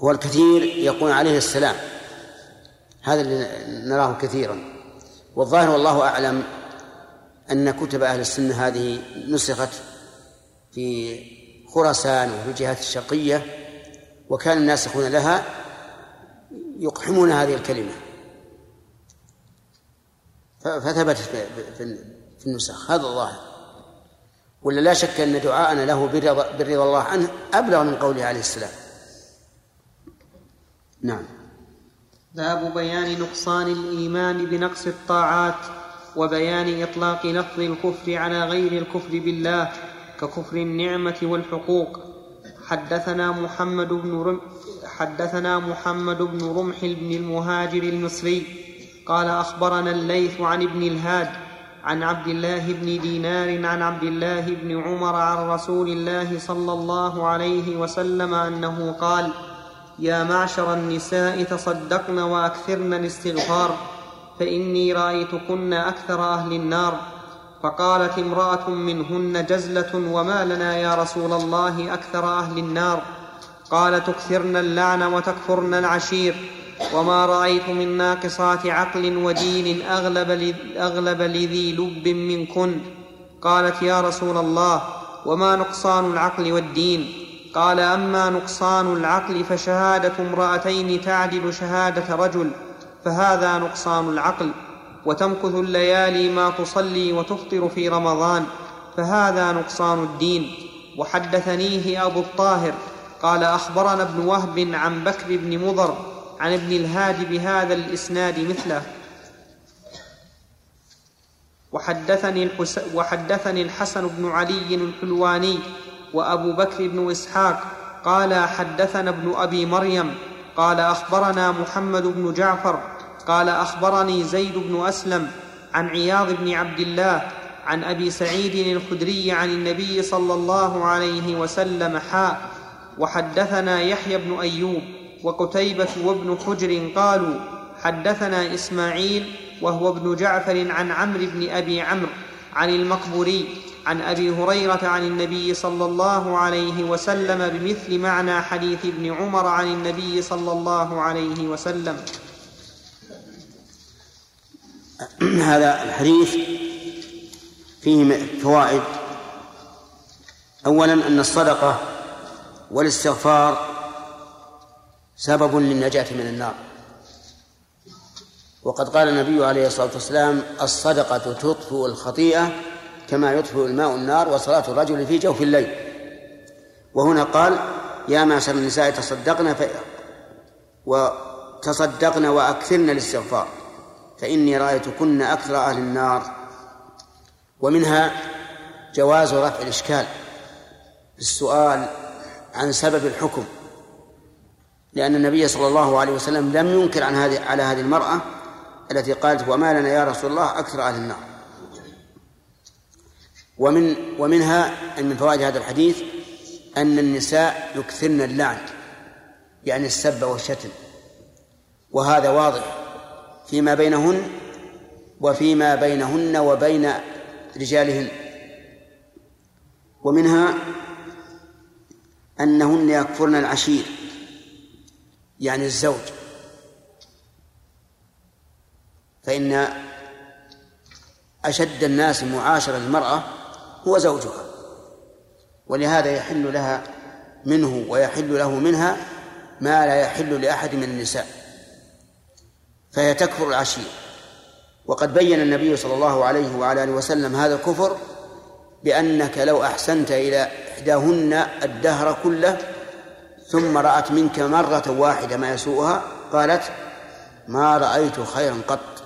هو الكثير يقول عليه السلام. هذا اللي نراه كثيرا. والظاهر والله أعلم أن كتب أهل السنة هذه نسخت في خراسان وفي الجهات الشرقية وكان الناسخون لها يقحمون هذه الكلمة. فثبت في النسخ. هذا الظاهر. ولا لا شك أن دعاءنا له برضا الله عنه أبلغ من قوله عليه السلام. نعم. باب بيان نقصان الإيمان بنقص الطاعات وبيان إطلاق لفظ الكفر على غير الكفر بالله ككفر النعمة والحقوق. حدثنا محمد بن رم حدثنا محمد بن رمح بن المهاجر المصري قال أخبرنا الليث عن ابن الهاد عن عبد الله بن دينار عن عبد الله بن عمر عن رسول الله صلى الله عليه وسلم أنه قال يا معشر النساء تصدقن وأكثرن الاستغفار فإني رأيتكن أكثر أهل النار. فقالت امرأة منهن جزلة وما لنا يا رسول الله أكثر أهل النار. قال تكثرن اللعن وتكفرن العشير. وما رأيت من ناقصات عقل ودين أغلب, أغلب لذي لب منكن. قالت يا رسول الله وما نقصان العقل والدين؟ قال أما نقصان العقل فشهادة امرأتين تعدل شهادة رجل فهذا نقصان العقل وتمكث الليالي ما تصلي وتفطر في رمضان فهذا نقصان الدين. وحدثنيه أبو الطاهر قال أخبرنا ابن وهب عن بكر بن مضر عن ابن الهادي بهذا الإسناد مثله. وحدثني, وحدثني الحسن بن علي الحلواني وأبو بكر بن إسحاق قال حدثنا ابن أبي مريم قال أخبرنا محمد بن جعفر قال أخبرني زيد بن أسلم عن عياض بن عبد الله عن أبي سعيد الخدري عن النبي صلى الله عليه وسلم حاء وحدثنا يحيى بن أيوب وقتيبة وابن حجر قالوا حدثنا إسماعيل وهو ابن جعفر عن عمرو بن أبي عمرو عن المقبوري عن أبي هريرة عن النبي صلى الله عليه وسلم بمثل معنى حديث ابن عمر عن النبي صلى الله عليه وسلم. هذا الحديث فيه فوائد. اولا أن الصدقة والاستغفار سبب للنجاة من النار. وقد قال النبي عليه الصلاة والسلام الصدقة تطفئ الخطيئة كما يطفئ الماء النار وصلاة الرجل في جوف الليل. وهنا قال يا معشر النساء تصدقن ف... وتصدقن وأكثرن الاستغفار فإني رأيتكن أكثر أهل النار. ومنها جواز رفع الإشكال بالسؤال عن سبب الحكم لأن النبي صلى الله عليه وسلم لم ينكر عن هذه على هذه المرأة التي قالت وما لنا يا رسول الله أكثر أهل النار. ومن ومنها أن من فوائد هذا الحديث أن النساء يكثرن اللعن يعني السب والشتم وهذا واضح فيما بينهن وفيما بينهن وبين رجالهن. ومنها أنهن يكفرن العشير يعني الزوج. فإن أشد الناس معاشرة للمرأة هو زوجها ولهذا يحل لها منه ويحل له منها ما لا يحل لأحد من النساء. فهي تكفر العشير. وقد بين النبي صلى الله عليه وعلى آله وسلم هذا الكفر بأنك لو أحسنت إلى إحداهن الدهر كله ثم رأت منك مرة واحدة ما يسوءها قالت ما رأيت خيرا قط.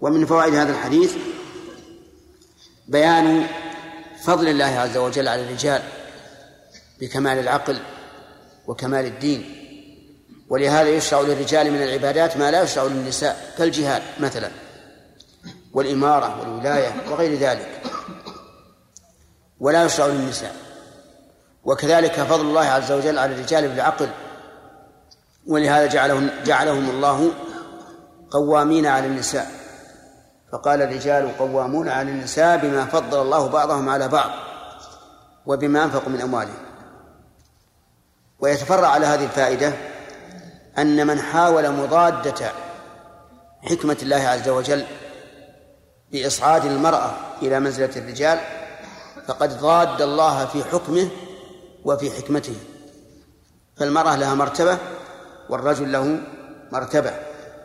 ومن فوائد هذا الحديث بيان فضل الله عز وجل على الرجال بكمال العقل وكمال الدين. ولهذا يشرع للرجال من العبادات ما لا يشرع للنساء كالجهاد مثلا والإمارة والولاية وغير ذلك. ولا يشرع للنساء. وكذلك فضل الله عز وجل على الرجال بالعقل. ولهذا جعلهم جعلهم الله قوامين على النساء. فقال الرجال قوامون على النساء بما فضل الله بعضهم على بعض وبما أنفقوا من أموالهم. ويتفرع على هذه الفائدة أن من حاول مضادة حكمة الله عز وجل بإصعاد المرأة إلى منزلة الرجال فقد ضاد الله في حكمه وفي حكمته. فالمرأة لها مرتبة والرجل له مرتبة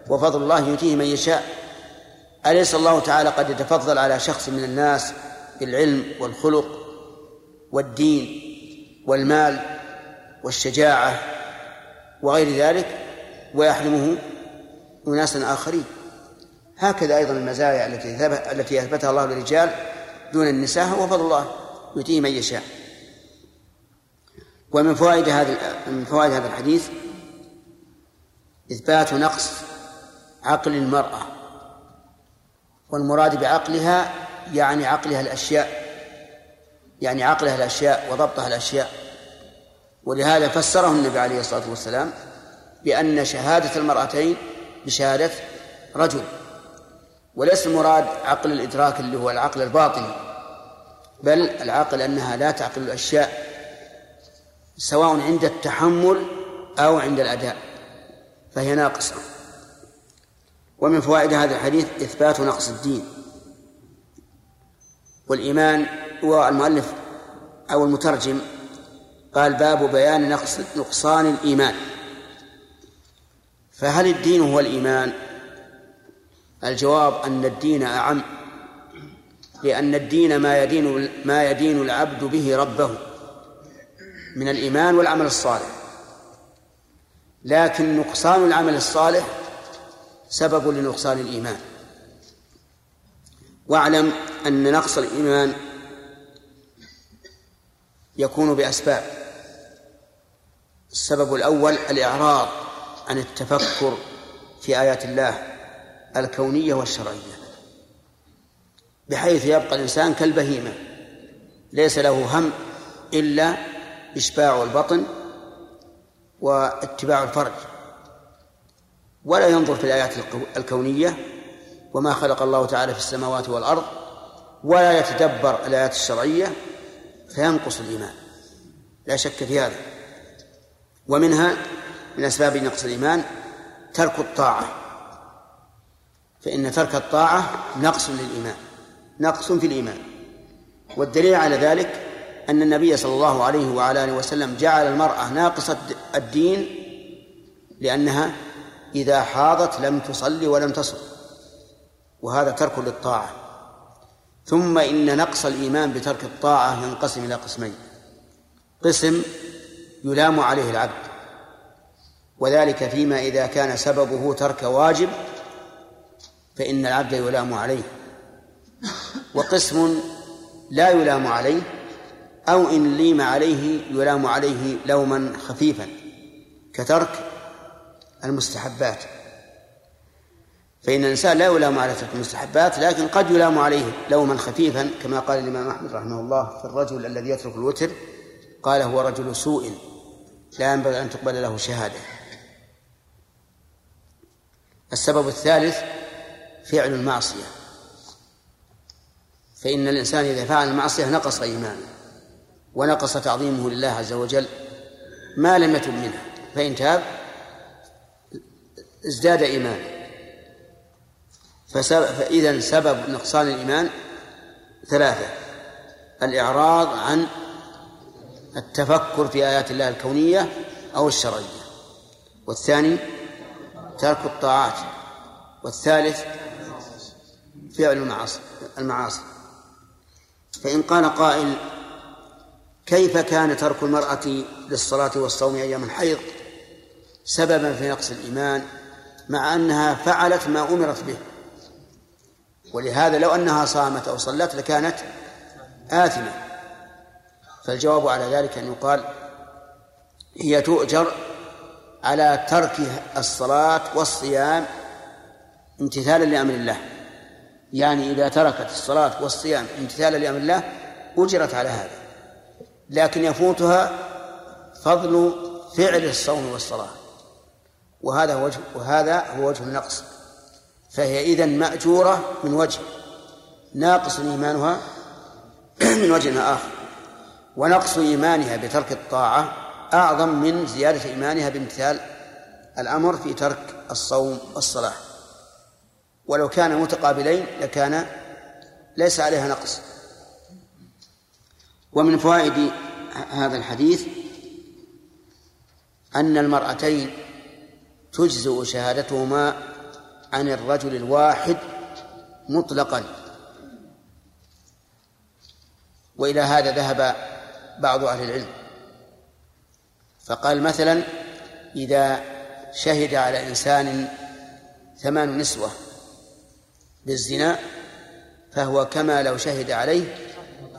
وفضل الله يؤتيه من يشاء. أليس الله تعالى قد يتفضل على شخص من الناس بالعلم والخلق والدين والمال والشجاعة وغير ذلك ويحرمه أناسا آخرين؟ هكذا أيضا المزايا التي التي أثبتها الله للرجال دون النساء هو فضل الله يؤتيه من يشاء. ومن فوائد هذا من فوائد هذا الحديث إثبات نقص عقل المرأة. والمراد بعقلها يعني عقلها الأشياء يعني عقلها الأشياء وضبطها الأشياء. ولهذا فسره النبي عليه الصلاة والسلام بأن شهادة المرأتين بشهادة رجل. وليس المراد عقل الإدراك اللي هو العقل الباطني بل العقل أنها لا تعقل الأشياء سواء عند التحمل أو عند الأداء فهي ناقصة. ومن فوائد هذا الحديث إثبات نقص الدين. والإيمان والمؤلف أو المترجم قال باب بيان نقص نقصان الإيمان. فهل الدين هو الإيمان؟ الجواب أن الدين أعم لأن الدين ما يدين ما يدين العبد به ربه من الإيمان والعمل الصالح. لكن نقصان العمل الصالح سبب لنقصان الإيمان. واعلم أن نقص الإيمان يكون بأسباب. السبب الأول الإعراض عن التفكر في آيات الله الكونية والشرعية. بحيث يبقى الإنسان كالبهيمة ليس له هم إلا إشباع البطن واتباع الفرج. ولا ينظر في الآيات الكونية وما خلق الله تعالى في السماوات والأرض ولا يتدبر الآيات الشرعية فينقص الإيمان. لا شك في هذا. ومنها من أسباب نقص الإيمان ترك الطاعة. فإن ترك الطاعة نقص للإيمان نقص في الإيمان. والدليل على ذلك أن النبي صلى الله عليه وعلى آله وسلم جعل المرأة ناقصة الدين لأنها إذا حاضت لم تصلي ولم تصل وهذا ترك للطاعة. ثم إن نقص الإيمان بترك الطاعة ينقسم إلى قسمين. قسم يلام عليه العبد وذلك فيما إذا كان سببه ترك واجب فإن العبد يلام عليه. وقسم لا يلام عليه أو إن ليم عليه يلام عليه لوما خفيفا كترك المستحبات. فإن الإنسان لا يلام على ترك المستحبات لكن قد يلام عليه لوما خفيفا كما قال الإمام أحمد رحمه الله في الرجل الذي يترك الوتر قال هو رجل سوء لا ينبغي أن تقبل له شهادة. السبب الثالث فعل المعصية. فإن الإنسان إذا فعل المعصية نقص إيمانه ونقص تعظيمه لله عز وجل ما لم يتب منها فإن تاب ازداد إيمانه فإذا سبب نقصان الإيمان ثلاثة الإعراض عن التفكر في آيات الله الكونية أو الشرعية. والثاني ترك الطاعات. والثالث فعل المعاصي المعاصي. فإن قال قائل كيف كان ترك المرأة للصلاة والصوم أيام الحيض؟ سببا في نقص الإيمان مع أنها فعلت ما أمرت به. ولهذا لو أنها صامت أو صلت لكانت آثمة. فالجواب على ذلك أن يقال هي تؤجر على ترك الصلاة والصيام امتثالا لأمر الله. يعني إذا تركت الصلاة والصيام امتثالا لأمر الله أجرت على هذا. لكن يفوتها فضل فعل الصوم والصلاة. وهذا وجه وهذا هو وجه النقص. فهي إذا مأجورة من وجه ناقص إيمانها [CLEARS THROAT] من وجه آخر. ونقص إيمانها بترك الطاعة أعظم من زيادة إيمانها بامتثال الأمر في ترك الصوم والصلاة. ولو كان متقابلين لكان ليس عليها نقص. ومن فوائد هذا الحديث أن المرأتين تجزئ شهادتهما عن الرجل الواحد مطلقا. وإلى هذا ذهب بعض أهل العلم. فقال مثلا إذا شهد على إنسان ثمان نسوة بالزنا فهو كما لو شهد عليه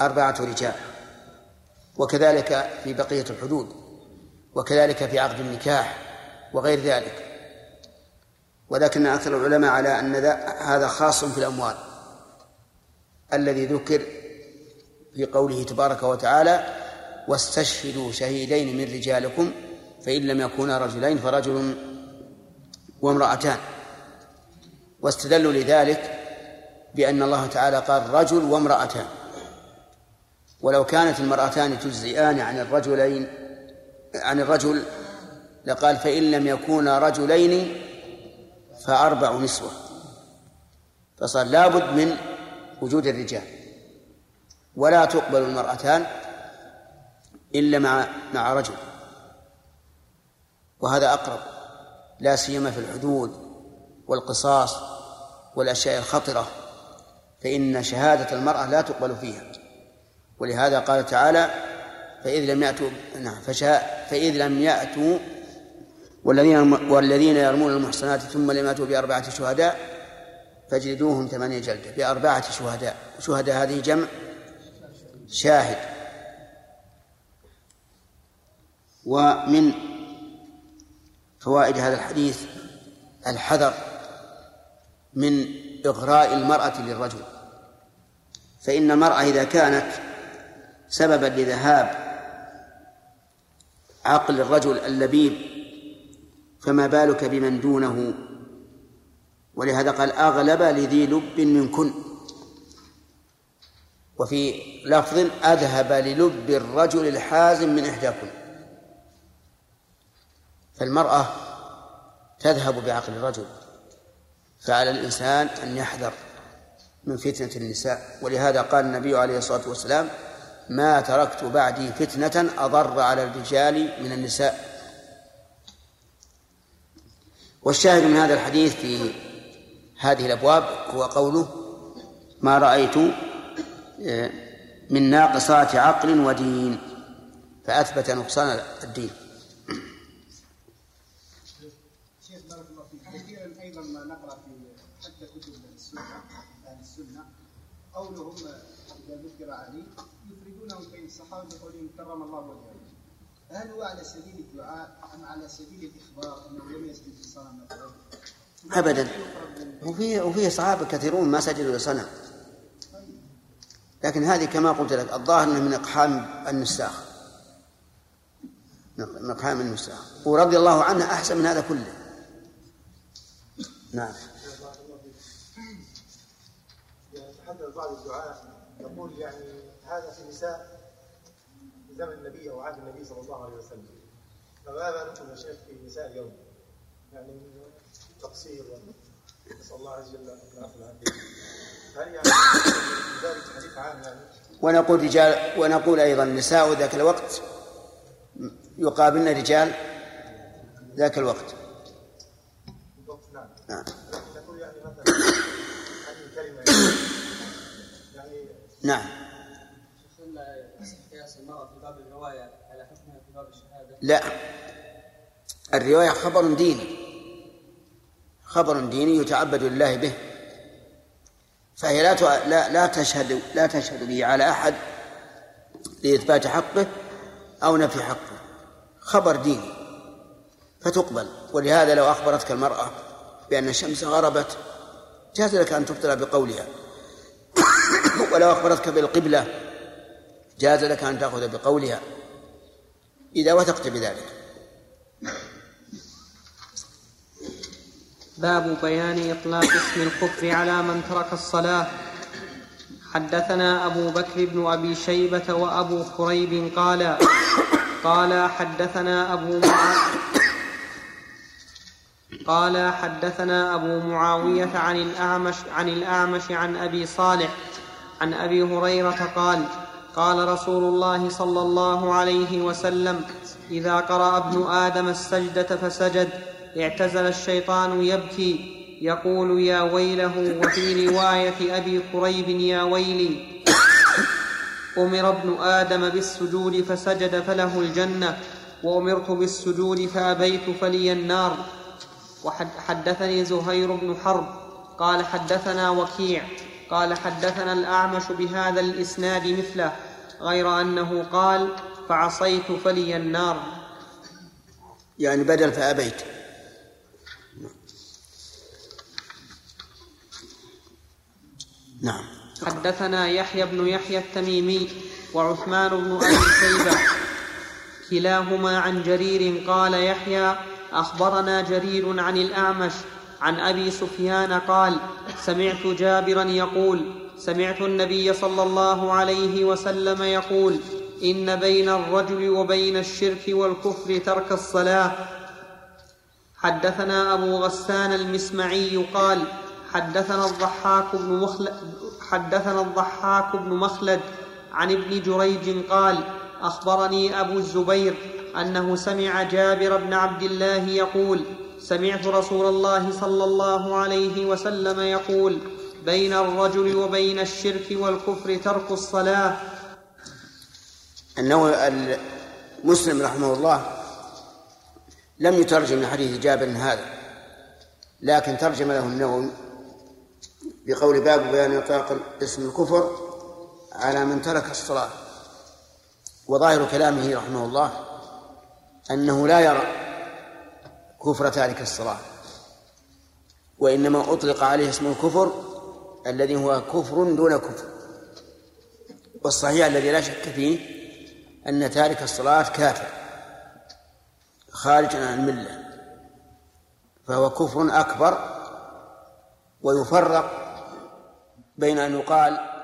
أربعة رجال. وكذلك في بقية الحدود وكذلك في عقد النكاح وغير ذلك. ولكن أكثر العلماء على أن هذا خاص في الأموال الذي ذكر في قوله تبارك وتعالى واستشهدوا شهيدين من رجالكم فإن لم يكونا رجلين فرجل وامرأتان. واستدلوا لذلك بأن الله تعالى قال رجل وامرأتان. ولو كانت المرأتان تجزئان عن الرجلين عن الرجل لقال فإن لم يكونا رجلين فأربع نسوة. فصار لابد من وجود الرجال. ولا تقبل المرأتان إلا مع مع رجل. وهذا أقرب. لا سيما في الحدود والقصاص والأشياء الخطرة. فإن شهادة المرأة لا تقبل فيها. ولهذا قال تعالى فإذ لم يأتوا نعم فإذ لم يأتوا والذين والذين يرمون المحصنات ثم لم يأتوا بأربعة شهداء فاجلدوهم ثمانية جلدة بأربعة شهداء شهداء هذه جمع شاهد. ومن فوائد هذا الحديث الحذر من إغراء المرأة للرجل. فإن المرأة إذا كانت سببا لذهاب عقل الرجل اللبيب فما بالك بمن دونه؟ ولهذا قال أغلب لذي لب منكن وفي لفظ أذهب للب الرجل الحازم من إحداكن. فالمرأة تذهب بعقل الرجل فعلى الإنسان أن يحذر من فتنة النساء. ولهذا قال النبي عليه الصلاة والسلام ما تركت بعدي فتنة أضر على الرجال من النساء. والشاهد من هذا الحديث في هذه الأبواب هو قوله ما رأيت آه، من ناقصات عقل ودين فأثبت نقصان الدين. شيخ بارك الله فيك. كثيرا أيضا ما نقرأ في حتى كتب السنة أهل السنة قولهم إذا ذكر علي يفردونهم بين الصحابه بقولهم كرم الله وجهه. هل هو على سبيل الدعاء أم على سبيل الإخبار انه لم يسجد للصنم مثلا؟ أبدا. وفي وفي صحابة كثيرون ما سجدوا لصنم لكن هذه كما قلت لك الظاهر إنه من إقحام النساخ. من إقحام النساخ. ورضي الله عنه أحسن من هذا كله. نعم. يتحدث بعض الدعاء يقول يعني هذا في نساء زمن النبي أو عهد النبي صلى الله عليه وسلم. فماذا نحن يا شيخ في نساء اليوم؟ يعني تقصير نسأل الله عز وجل أن يعفو العافيه هل يعني ذلك حديث عام يعني؟ ونقول رجال ونقول أيضا نساء ذاك الوقت يقابلن رجال ذاك الوقت نعم. نعم. نقول يعني مثلا هذه الكلمة يعني, يعني نعم قياس المرأة في باب الرواية على حكمها في باب الشهادة لا. الرواية خبر ديني. خبر ديني يتعبد لله به. فهي لا لا لا تشهد لا تشهد به على أحد لإثبات حقه أو نفي حقه. خبر ديني. فتقبل. ولهذا لو أخبرتك المرأة بأن الشمس غربت جاز لك أن تبطل بقولها. [COUGHS] ولو أخبرتك بالقبلة جاز لك أن تأخذ بقولها. إذا وثقت بذلك. باب بيان إطلاق اسم الكفر على من ترك الصلاة. حدثنا أبو بكر بن أبي شيبة وأبو كريب قال قال حدثنا أبو قال حدثنا أبو معاوية عن الأعمش عن الأعمش عن أبي صالح عن أبي هريرة قال قال رسول الله صلى الله عليه وسلم إذا قرأ ابن آدم السجدة فسجد اعتزل الشيطان يبكي يقول يا ويله وفي رواية أبي كريب يا ويلي أمر ابن آدم بالسجود فسجد فله الجنة وأمرت بالسجود فأبيت فلي النار. وحدثني زهير بن حرب قال حدثنا وكيع قال حدثنا الأعمش بهذا الإسناد مثله غير أنه قال فعصيت فلي النار. يعني بدل فأبيت. نعم. حدثنا يحيى بن يحيى التميمي وعثمان بن أبي شيبة. كلاهما عن جرير قال يحيى أخبرنا جرير عن الأعمش عن أبي سفيان قال سمعت جابرا يقول سمعت النبي صلى الله عليه وسلم يقول إن بين الرجل وبين الشرك والكفر ترك الصلاة. حدثنا أبو غسان المسمعي قال حدثنا الضحاك بن مخلد حدثنا الضحاك بن مخلد عن ابن جريج قال أخبرني أبو الزبير أنه سمع جابر بن عبد الله يقول سمعت رسول الله صلى الله عليه وسلم يقول بين الرجل وبين الشرك والكفر ترك الصلاة. أنه مسلم رحمه الله لم يترجم لحديث جابر هذا لكن ترجم له النووي بقول باب بيان إطلاق اسم الكفر على من ترك الصلاة. وظاهر كلامه رحمه الله أنه لا يرى كفر تارك الصلاة. وإنما أطلق عليه اسم الكفر الذي هو كفر دون كفر. والصحيح الذي لا شك فيه أن تارك الصلاة كافر خارج عن الملة. فهو كفر أكبر ويفرق بين أن يقال